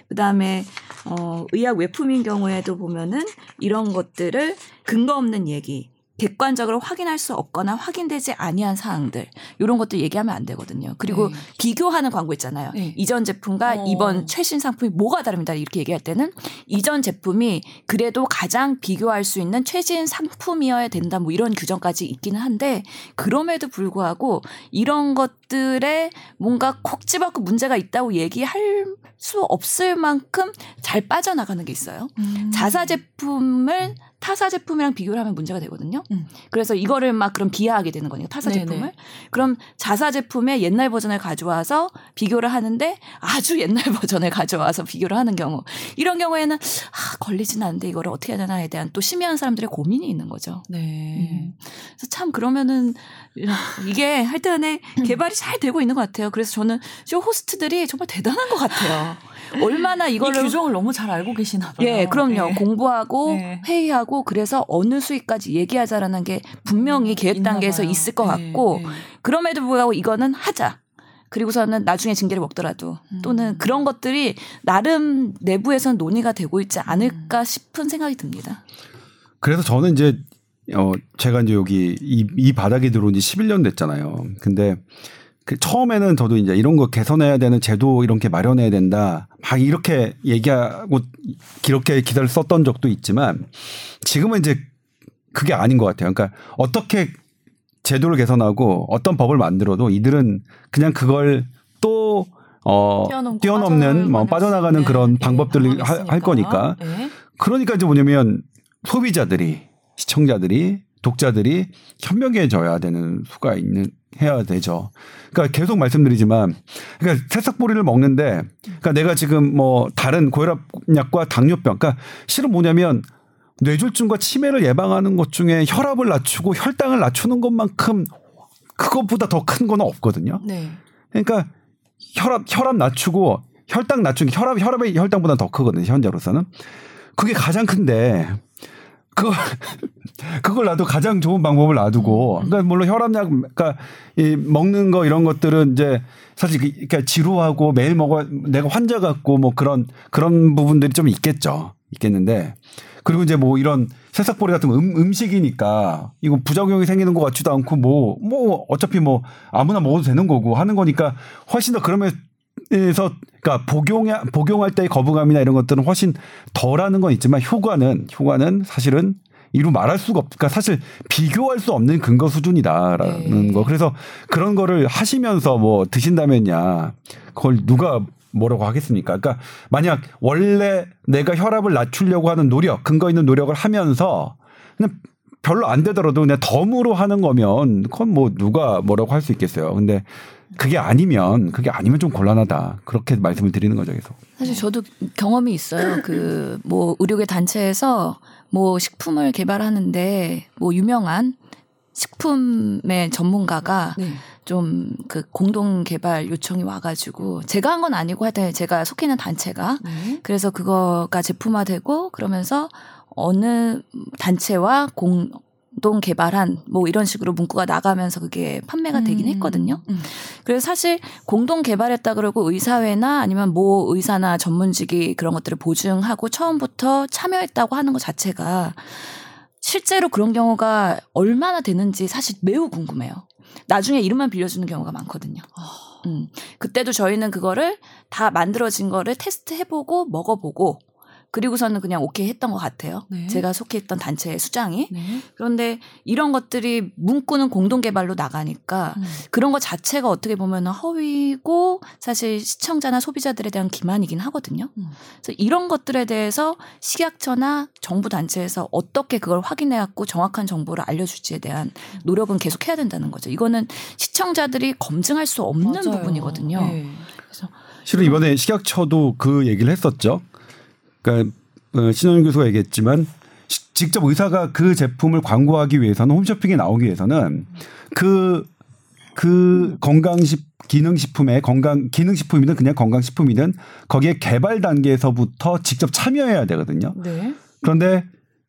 그다음에 어 의학 외품인 경우에도 보면은 이런 것들을 근거 없는 얘기 객관적으로 확인할 수 없거나 확인되지 아니한 사항들 이런 것들 얘기하면 안 되거든요. 그리고 네. 비교하는 광고 있잖아요. 네. 이전 제품과 어. 이번 최신 상품이 뭐가 다릅니다. 이렇게 얘기할 때는 이전 제품이 그래도 가장 비교할 수 있는 최신 상품이어야 된다. 뭐 이런 규정까지 있기는 한데 그럼에도 불구하고 이런 것들에 뭔가 콕 집어서 문제가 있다고 얘기할 수 없을 만큼 잘 빠져나가는 게 있어요. 음. 자사 제품을 타사 제품이랑 비교를 하면 문제가 되거든요. 음. 그래서 이거를 막 그럼 비하하게 되는 거니까 타사 네네. 제품을. 그럼 자사 제품의 옛날 버전을 가져와서 비교를 하는데 아주 옛날 버전을 가져와서 비교를 하는 경우. 이런 경우에는 아, 걸리진 않는데 이거를 어떻게 해야 되나에 대한 또 심의하는 사람들의 고민이 있는 거죠. 네. 음. 그래서 참 그러면은 이게 하여튼에 개발이 잘 되고 있는 것 같아요. 그래서 저는 쇼 호스트들이 정말 대단한 것 같아요. 얼마나 이 이거를 규정을 너무 잘 알고 계시나 봐요. 예, 그럼요. 네. 공부하고 네. 회의하고 그래서 어느 수익까지 얘기하자라는 게 분명히 계획 있나 단계에서. 있을 것 네, 같고 네. 그럼에도 불구하고 이거는 하자. 그리고서는 나중에 징계를 먹더라도 또는 음. 그런 것들이 나름 내부에서는 논의가 되고 있지 않을까 음. 싶은 생각이 듭니다. 그래서 저는 이제 어 제가 이제 여기 이, 이 바닥에 들어온 지 11년 됐잖아요. 근데 그 처음에는 저도 이제 이런 거 개선해야 되는 제도 이렇게 마련해야 된다. 막 이렇게 얘기하고 이렇게 기사를 썼던 적도 있지만 지금은 이제 그게 아닌 것 같아요. 그러니까 어떻게 제도를 개선하고 어떤 법을 만들어도 이들은 그냥 그걸 또 어, 뛰어넘는 뭐 빠져나가는 빠져나가는 네, 그런 네, 방법들을 하- 할. 거니까 네. 그러니까 이제 뭐냐면 소비자들이 시청자들이 독자들이 현명해져야 되는 수가 있는 해야 되죠. 그러니까 계속 말씀드리지만 그러니까 새싹보리를 먹는데 그러니까 내가 지금 뭐 다른 고혈압약과 당뇨병 그러니까 실은 뭐냐면 뇌졸중과 치매를 예방하는 것 중에 혈압을 낮추고 혈당을 낮추는 것만큼 그것보다 더 큰 건 없거든요. 네. 그러니까 혈압 혈압 낮추고 혈당 낮추기 혈압 혈압의 혈당보다 더 크거든요 현재로서는 그게 가장 큰데 그걸 그걸 놔도 가장 좋은 방법을 놔두고 그러니까 물론 혈압약 그러니까 이 먹는 거 이런 것들은 이제 사실 그- 그러니까 지루하고 매일 먹어 내가 환자 같고 뭐 그런 그런 부분들이 좀 있겠죠. 있겠는데. 그리고 이제 뭐 이런 새싹보리 같은 거 음, 음식이니까 이거 부작용이 생기는 것 같지도 않고 뭐뭐 어차피 뭐 아무나 먹어도 되는 거고 하는 거니까 훨씬 더 그러면 서 그러니까 복용 복용할 때의 거부감이나 이런 것들은 훨씬 덜하는 건 있지만 효과는 효과는 사실은 이루 말할 수가 없. 그러니까 사실 비교할 수 없는 근거 수준이다라는 네. 거. 그래서 그런 거를 하시면서 뭐 드신다면야 그걸 누가 뭐라고 하겠습니까? 그러니까 만약 원래 내가 혈압을 낮추려고 하는 노력, 근거 있는 노력을 하면서 그냥 별로 안 되더라도 그냥 덤으로 하는 거면 그건 뭐 누가 뭐라고 할 수 있겠어요. 근데 그게 아니면 그게 아니면 좀 곤란하다. 그렇게 말씀을 드리는 거죠, 계속. 사실 저도 경험이 있어요. 그 뭐 의료계 단체에서 뭐 식품을 개발하는데 뭐 유명한 식품의 전문가가 네. 좀그 공동 개발 요청이 와가지고 제가 한 건 아니고 하여튼 제가 속해 있는 단체가 네. 그래서 그거가 제품화되고 그러면서 어느 단체와 공 동 개발한 뭐 이런 식으로 문구가 나가면서 그게 판매가 되긴 음. 했거든요. 음. 그래서 사실 공동 개발했다 그러고 의사회나 아니면 모 의사나 전문직이 그런 것들을 보증하고 처음부터 참여했다고 하는 것 자체가 실제로 그런 경우가 얼마나 되는지 사실 매우 궁금해요. 나중에 이름만 빌려주는 경우가 많거든요. 음. 그때도 저희는 그거를 다 만들어진 거를 테스트 해보고 먹어보고 그리고서는 그냥 오케이 했던 것 같아요. 네. 제가 속해 있던 단체의 수장이. 네. 그런데 이런 것들이 문구는 공동 개발로 나가니까 음. 그런 것 자체가 어떻게 보면 허위고 사실 시청자나 소비자들에 대한 기만이긴 하거든요. 음. 그래서 이런 것들에 대해서 식약처나 정부 단체에서 어떻게 그걸 확인해 갖고 정확한 정보를 알려줄지에 대한 노력은 계속 해야 된다는 거죠. 이거는 시청자들이 검증할 수 없는 맞아요. 부분이거든요. 네. 그래서 실은 이번에 식약처도 그 얘기를 했었죠. 그러니까 어, 신원 교수가 얘기했지만 시- 직접 의사가 그 제품을 광고하기 위해서는 홈쇼핑에 나오기 위해서는 그, 그 건강식 기능식품의 건강 기능식품이든 그냥 건강식품이든 거기에 개발 단계에서부터 직접 참여해야 되거든요. 네. 그런데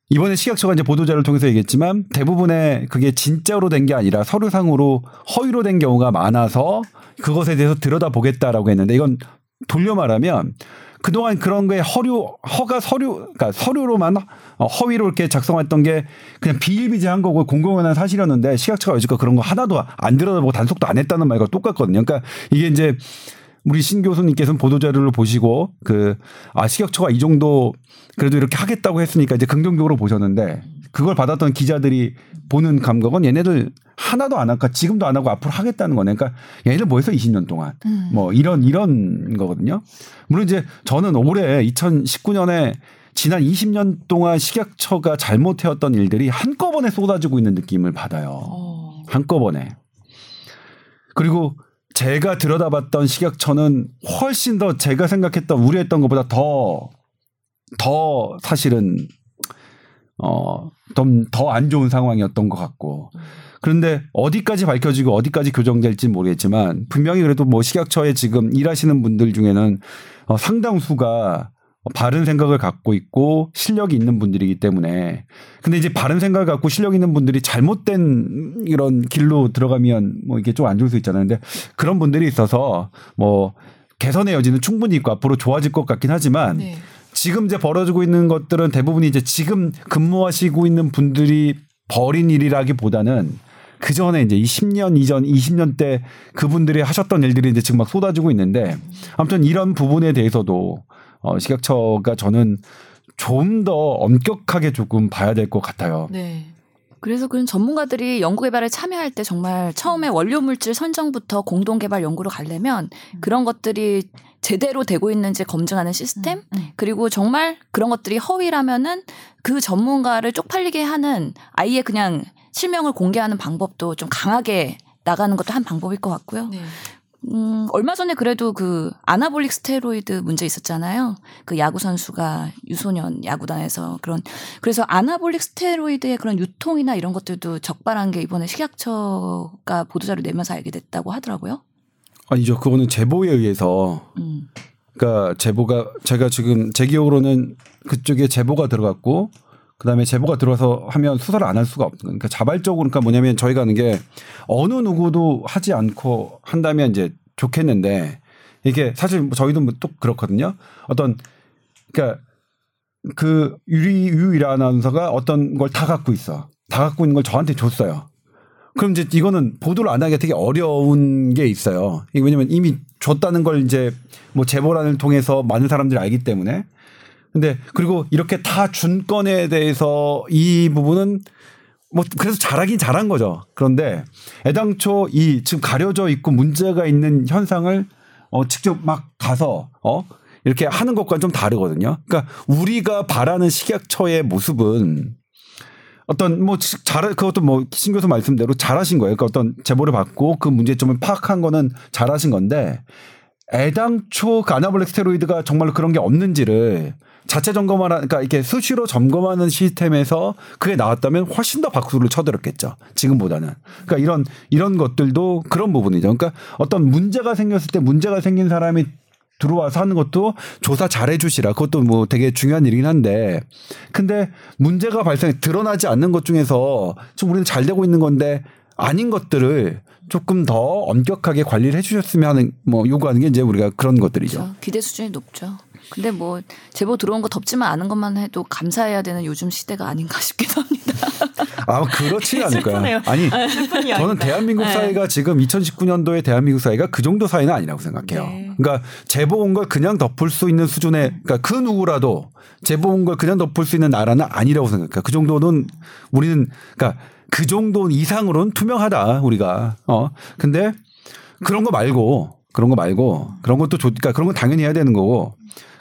이번에 식약처가 이제 보도자를 통해서 얘기했지만 대부분의 그게 진짜로 된 게 아니라 서류상으로 허위로 된 경우가 많아서 그것에 대해서 들여다보겠다라고 했는데 이건 돌려 말하면 그동안 그런 거에 허류 허가 서류 그러니까 서류로만 어, 허위로 이렇게 작성했던 게 그냥 비일비재한 거고 공공연한 사실이었는데 식약처가 여지껏 그런 거 하나도 안 들여다보고 단속도 안 했다는 말과 똑같거든요. 그러니까 이게 이제 우리 신 교수님께서는 보도자료를 보시고 그, 아, 식약처가 이 정도 그래도 이렇게 하겠다고 했으니까 이제 긍정적으로 보셨는데 그걸 받았던 기자들이 보는 감각은 얘네들 하나도 안 할까 지금도 안 하고 앞으로 하겠다는 거네. 그러니까 얘네들 뭐 했어 20년 동안. 음. 뭐 이런, 이런 거거든요. 물론 이제 저는 올해 2019년에 지난 20년 동안 식약처가 잘못해왔던 일들이 한꺼번에 쏟아지고 있는 느낌을 받아요. 어. 한꺼번에. 그리고 제가 들여다봤던 식약처는 훨씬 더 제가 생각했던 우려했던 것보다 더, 더 사실은, 어, 좀 더 안 좋은 상황이었던 것 같고. 그런데 어디까지 밝혀지고 어디까지 교정될지 모르겠지만 분명히 그래도 뭐 식약처에 지금 일하시는 분들 중에는 어, 상당수가 바른 생각을 갖고 있고 실력이 있는 분들이기 때문에 근데 이제 바른 생각을 갖고 실력 있는 분들이 잘못된 이런 길로 들어가면 뭐 이게 좀 안 좋을 수 있잖아요. 근데 그런 분들이 있어서 뭐 개선의 여지는 충분히 있고 앞으로 좋아질 것 같긴 하지만 네. 지금 이제 벌어지고 있는 것들은 대부분이 이제 지금 근무하시고 있는 분들이 벌인 일이라기보다는 그 전에 이제 이 10년 이전, 20년 때 그분들이 하셨던 일들이 이제 지금 막 쏟아지고 있는데 아무튼 이런 부분에 대해서도 어, 식약처가 저는 좀 더 엄격하게 조금 봐야 될 것 같아요. 네. 그래서 그런 전문가들이 연구 개발에 참여할 때 정말 처음에 원료 물질 선정부터 공동 개발 연구로 가려면 그런 것들이 제대로 되고 있는지 검증하는 시스템 음. 그리고 정말 그런 것들이 허위라면은 그 전문가를 쪽팔리게 하는 아예 그냥 실명을 공개하는 방법도 좀 강하게 나가는 것도 한 방법일 것 같고요. 네. 음, 얼마 전에 그래도 그 아나볼릭 스테로이드 문제 있었잖아요. 그 야구 선수가 유소년 야구단에서 그런 그래서 아나볼릭 스테로이드의 그런 유통이나 이런 것들도 적발한 게 이번에 식약처가 보도자료 내면서 알게 됐다고 하더라고요. 아니죠. 그거는 제보에 의해서 음. 그러니까 제보가 제가 지금 제 기억으로는 그쪽에 제보가 들어갔고 그다음에 제보가 들어와서 하면 수사를 안 할 수가 없는 그러니까 자발적으로 그러니까 뭐냐면 저희가 하는 게 어느 누구도 하지 않고 한다면 이제 좋겠는데 이게 사실 뭐 저희도 뭐 또 그렇거든요. 어떤 그러니까 그 유리 유일 아나운서가 어떤 걸 다 갖고 있어. 다 갖고 있는 걸 저한테 줬어요. 그럼 이제 이거는 보도를 안 하기가 되게 어려운 게 있어요. 왜냐면 이미 줬다는 걸 이제 뭐 제보란을 통해서 많은 사람들이 알기 때문에. 근데 그리고 이렇게 다 준 건에 대해서 이 부분은 뭐 그래서 잘하긴 잘한 거죠. 그런데 애당초 이 지금 가려져 있고 문제가 있는 현상을 어 직접 막 가서 어 이렇게 하는 것과는 좀 다르거든요. 그러니까 우리가 바라는 식약처의 모습은 어떤 뭐 잘 그것도 뭐 신교수 말씀대로 잘하신 거예요. 그러니까 어떤 제보를 받고 그 문제점을 파악한 거는 잘하신 건데 애당초 그 아나볼릭 스테로이드가 정말로 그런 게 없는지를 자체 점검하라 그러니까 이렇게 수시로 점검하는 시스템에서 그게 나왔다면 훨씬 더 박수를 쳐들었겠죠. 지금보다는. 그러니까 이런 이런 것들도 그런 부분이죠. 그러니까 어떤 문제가 생겼을 때 문제가 생긴 사람이 들어와서 하는 것도 조사 잘 해 주시라. 그것도 뭐 되게 중요한 일이긴 한데. 근데 문제가 발생, 드러나지 않는 것 중에서 좀 우리는 잘 되고 있는 건데 아닌 것들을 조금 더 엄격하게 관리를 해 주셨으면 하는 뭐 요구하는 게 이제 우리가 그런 것들이죠. 그렇죠. 기대 수준이 높죠. 근데 뭐 제보 들어온 거 덮지만 않은 것만 해도 감사해야 되는 요즘 시대가 아닌가 싶기도 합니다. 아 그렇지 않을까요? 아니 슬픈 저는. 대한민국 네. 사회가 지금 2019년도의 대한민국 사회가 그 정도 사회는 아니라고 생각해요. 네. 그러니까 제보 온 걸 그냥 덮을 수 있는 수준의 그러니까 그 누구라도 제보 온 걸 그냥 덮을 수 있는 나라는 아니라고 생각해요. 그 정도는 우리는 그러니까 그 정도 이상으로는 투명하다 우리가. 어 근데 그런 거 말고 그런 거 말고 그런 것도 좋 그러니까 그런 건 당연히 해야 되는 거고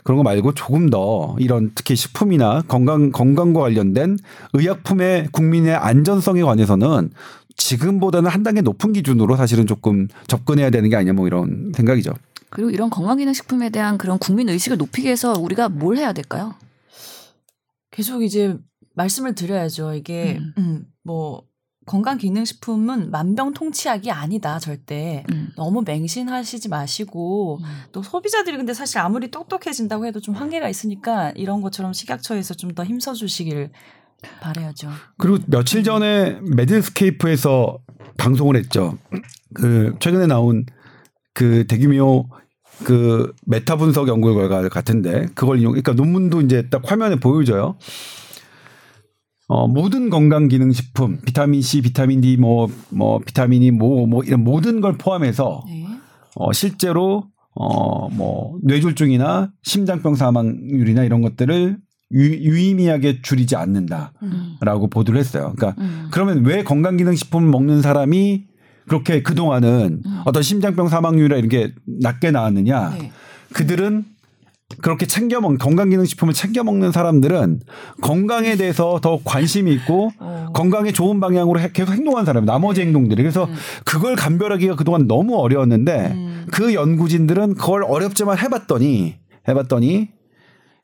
그런 거 말고 조금 더 이런 특히 식품이나 건강 건강과 관련된 의약품의 국민의 안전성에 관해서는 지금보다는 한 단계 높은 기준으로 사실은 조금 접근해야 되는 게 아니냐 뭐 이런 생각이죠. 그리고 이런 건강기능식품에 대한 그런 국민 의식을 높이기 위해서 우리가 뭘 해야 될까요? 계속 이제 말씀을 드려야죠. 이게 음. 음, 뭐 건강 기능식품은 만병통치약이 아니다 절대. 음. 너무 맹신하시지 마시고 또 소비자들이 근데 사실 아무리 똑똑해진다고 해도 좀 한계가 있으니까 이런 것처럼 식약처에서 좀 더 힘써 주시길 바라야죠. 그리고 며칠 전에 매드스케이프에서 방송을 했죠. 그 최근에 나온 그 대규모 그 메타 분석 연구 결과 같은데 그걸 이용 그러니까 논문도 이제 딱 화면에 보여줘요. 어, 모든 건강 기능 식품, 비타민 C, 비타민 D, 뭐, 뭐, 비타민이 뭐, 뭐, 이런 모든 걸 포함해서, 네. 어, 실제로, 어, 뭐, 뇌졸중이나 심장병 사망률이나 이런 것들을 유, 유의미하게 줄이지 않는다. 음. 라고 보도를 했어요. 그러니까 음. 그러면 왜 건강기능식품을 먹는 사람이 그렇게 그동안은 음. 어떤 심장병 사망률이나 이런 게 낮게 나왔느냐. 네. 그들은 그렇게 챙겨 먹 건강기능식품을 챙겨 먹는 사람들은 건강에 대해서 더 관심이 있고 어. 건강에 좋은 방향으로 해- 계속 행동하는 사람이 나머지 행동들이 그래서 음. 그걸 감별하기가 그동안 너무 어려웠는데 음. 그 연구진들은 그걸 어렵지만 해봤더니 해봤더니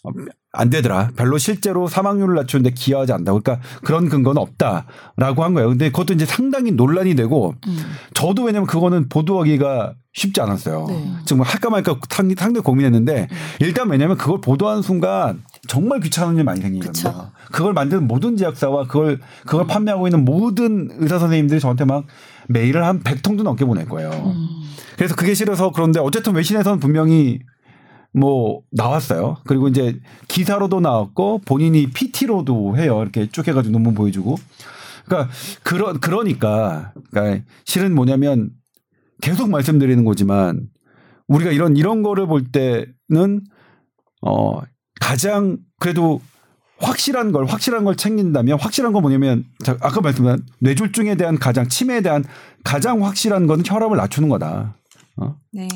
어, 안 되더라. 별로 실제로 사망률을 낮추는데 기여하지 않다. 그러니까 그런 근거는 없다라고 한 거예요. 근데 그것도 이제 상당히 논란이 되고 음. 저도 왜냐면 그거는 보도하기가 쉽지 않았어요. 네. 지금 할까 말까 상- 상당히 고민했는데 일단 왜냐면 그걸 보도하는 순간 정말 귀찮은 일 많이 생기거든요. 그걸 만드는 모든 제약사와 그걸 그걸 판매하고 있는 모든 의사 선생님들이 저한테 막 메일을 한 100통도 넘게 보낼 거예요. 음. 그래서 그게 싫어서 그런데 어쨌든 외신에서는 분명히 뭐 나왔어요. 그리고 이제 기사로도 나왔고 본인이 PT로도 해요. 이렇게 쭉 해가지고 논문 보여주고. 그러니까 그러 그러니까 그러니까 실은 뭐냐면 계속 말씀드리는 거지만 우리가 이런 이런 거를 볼 때는 어 가장 그래도 확실한 걸 확실한 걸 챙긴다면 확실한 건 뭐냐면 자, 아까 말씀드린 뇌졸중에 대한 가장 치매에 대한 가장 확실한 건 혈압을 낮추는 거다. 어? 네.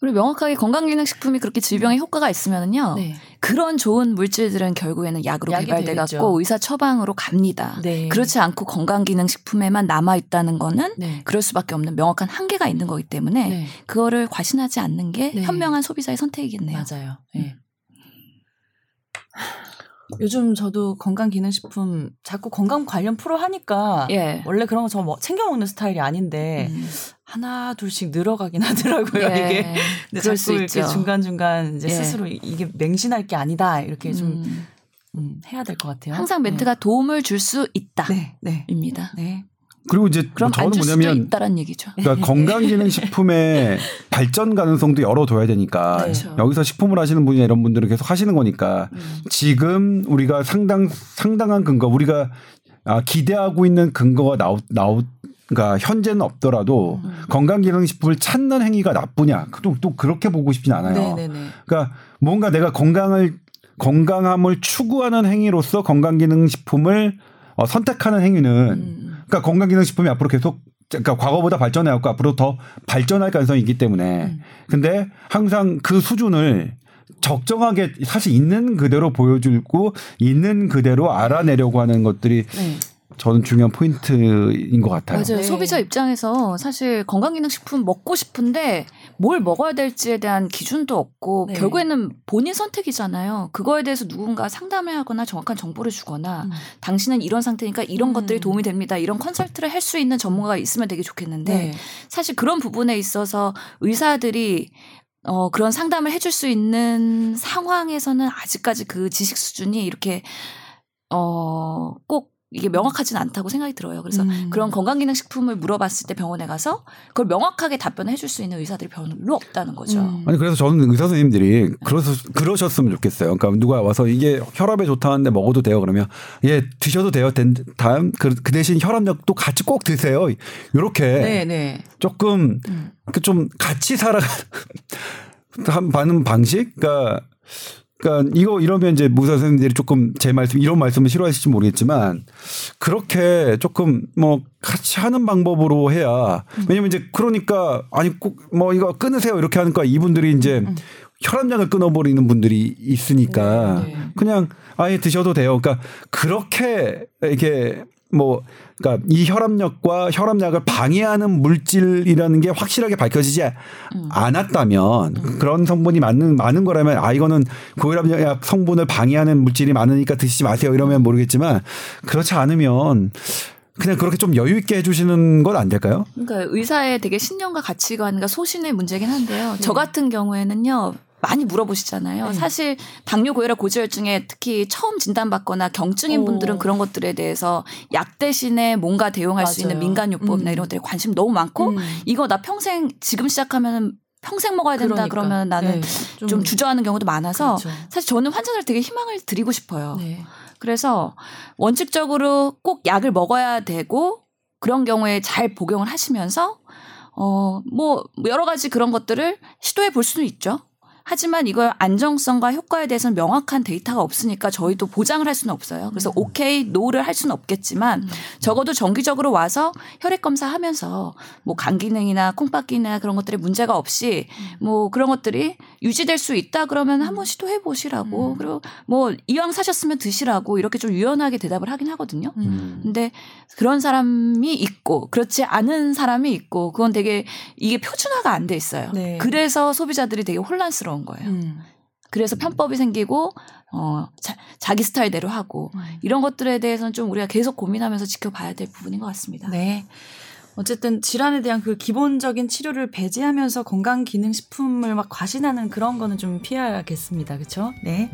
그리고 명확하게 건강기능식품이 그렇게 질병에 효과가 있으면은요. 네. 그런 좋은 물질들은 결국에는 약으로 약이 개발돼 되겠죠. 갖고 의사 처방으로 갑니다. 네. 그렇지 않고 건강기능식품에만 남아 있다는 거는 네. 그럴 수밖에 없는 명확한 한계가 있는 거기 때문에 네. 그거를 과신하지 않는 게 네. 현명한 소비자의 선택이겠네요. 맞아요. 예. 요즘 저도 건강 기능식품 자꾸 건강 관련 프로 하니까 예. 원래 그런 거저뭐 챙겨 먹는 스타일이 아닌데 음. 하나 둘씩 늘어가긴 하더라고요 예. 이게. 근데 그럴 자꾸 수 이렇게 있죠. 중간 중간 이제 예. 스스로 이게 맹신할 게 아니다 이렇게 좀 음. 음, 해야 될 것 같아요. 항상 멘트가 도움을 줄 수 있다. 네, 네, 입니다. 네. 그리고 이제 그럼 저는 뭐냐면 있다란 얘기죠. 그러니까 건강기능식품의 발전 가능성도 열어둬야 되니까 네. 그렇죠. 여기서 식품을 하시는 분이나 이런 분들은 계속 하시는 거니까 음. 지금 우리가 상당 상당한 근거 우리가 아, 기대하고 있는 근거가 나오 나오 그러니까 현재는 없더라도 음. 건강기능식품을 찾는 행위가 나쁘냐 또, 또 그렇게 보고 싶진 않아요. 네, 네, 네. 그러니까 뭔가 내가 건강을 건강함을 추구하는 행위로서 건강기능식품을 어, 선택하는 행위는 음. 그러니까 건강기능식품이 앞으로 계속 그러니까 과거보다 발전해왔고 앞으로 더 발전할 가능성이 있기 때문에 음. 근데 항상 그 수준을 적정하게 사실 있는 그대로 보여주고 있는 그대로 알아내려고 하는 것들이 네. 저는 중요한 포인트인 것 같아요. 맞아요. 네. 소비자 입장에서 사실 건강기능식품 먹고 싶은데 뭘 먹어야 될지에 대한 기준도 없고 네. 결국에는 본인 선택이잖아요. 그거에 대해서 누군가 상담을 하거나 정확한 정보를 주거나 음. 당신은 이런 상태니까 이런 음. 것들이 도움이 됩니다. 이런 컨설트를 할 수 있는 전문가가 있으면 되게 좋겠는데 네. 사실 그런 부분에 있어서 의사들이 어, 그런 상담을 해줄 수 있는 상황에서는 아직까지 그 지식 수준이 이렇게 어, 꼭 이게 명확하진 않다고 생각이 들어요. 그래서 음. 그런 건강기능식품을 물어봤을 때 병원에 가서 그걸 명확하게 답변을 해줄 수 있는 의사들이 별로 없다는 거죠. 음. 아니 그래서 저는 의사 선생님들이 그러서 그러셨으면 좋겠어요. 그러니까 누가 와서 이게 혈압에 좋다는데 먹어도 돼요. 그러면 예 드셔도 돼요. 된- 다음 그, 그 대신 혈압약도 같이 꼭 드세요. 이렇게 네, 네. 조금 음. 그좀 같이 살아 하는 방식. 그러니까 그러니까 이거 이러면 이제 무사 선생님들이 조금 제 말씀 이런 말씀을 싫어하실지 모르겠지만 그렇게 조금 뭐 같이 하는 방법으로 해야 왜냐면 이제 그러니까 아니 꼭 뭐 이거 끊으세요 이렇게 하니까 이분들이 이제 혈압약을 끊어버리는 분들이 있으니까 네, 네. 그냥 아예 드셔도 돼요. 그러니까 그렇게 이게 뭐 그러니까 이 혈압약과 혈압약을 방해하는 물질이라는 게 확실하게 밝혀지지 않았다면 그런 성분이 많은 많은 거라면 아 이거는 고혈압약 성분을 방해하는 물질이 많으니까 드시지 마세요 이러면 모르겠지만 그렇지 않으면 그냥 그렇게 좀 여유 있게 해주시는 건 안 될까요? 그러니까 의사의 되게 신념과 가치관과 소신의 문제긴 한데요. 저 같은 경우에는요. 많이 물어보시잖아요. 네. 사실 당뇨, 고혈압, 고지혈증에 특히 처음 진단받거나 경증인 오. 분들은 그런 것들에 대해서 약 대신에 뭔가 대용할 수 있는 맞아요. 민간 요법이나 음. 이런 것들에 관심 너무 많고 음. 이거 나 평생 지금 시작하면 평생 먹어야 된다 그러니까. 그러면 나는 네, 좀, 주저하는 경우도 많아서 그렇죠. 사실 저는 환자들 되게 희망을 드리고 싶어요. 네. 그래서 원칙적으로 꼭 약을 먹어야 되고 그런 경우에 잘 복용을 하시면서 어 뭐 여러 가지 그런 것들을 시도해 볼 수는 있죠. 하지만 이걸 안정성과 효과에 대해서는 명확한 데이터가 없으니까 저희도 보장을 할 수는 없어요. 그래서 오케이, no를 할 수는 없겠지만 적어도 정기적으로 와서 혈액 검사하면서 뭐 간 기능이나 콩팥 기능이나 그런 것들이 문제가 없이 뭐 그런 것들이 유지될 수 있다 그러면 한번 시도해 보시라고 음. 그리고 뭐 이왕 사셨으면 드시라고 이렇게 좀 유연하게 대답을 하긴 하거든요. 음. 근데 그런 사람이 있고 그렇지 않은 사람이 있고 그건 되게 이게 표준화가 안 돼 있어요. 네. 그래서 소비자들이 되게 혼란 스러운 거예요. 음. 그래서 편법이 생기고 어 자, 기 스타일대로 하고 이런 것들에 대해서는 좀 우리가 계속 고민하면서 지켜봐야 될 부분인 것 같습니다. 네. 어쨌든 질환에 대한 그 기본적인 치료를 배제하면서 건강 기능 식품을 막 과신하는 그런 거는 좀 피해야겠습니다. 그렇죠? 네.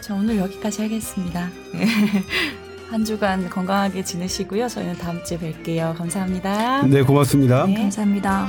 자, 오늘 여기까지 하겠습니다. 네. 한 주간 건강하게 지내시고요. 저희는 다음 주에 뵐게요. 감사합니다. 네 고맙습니다. 네. 감사합니다.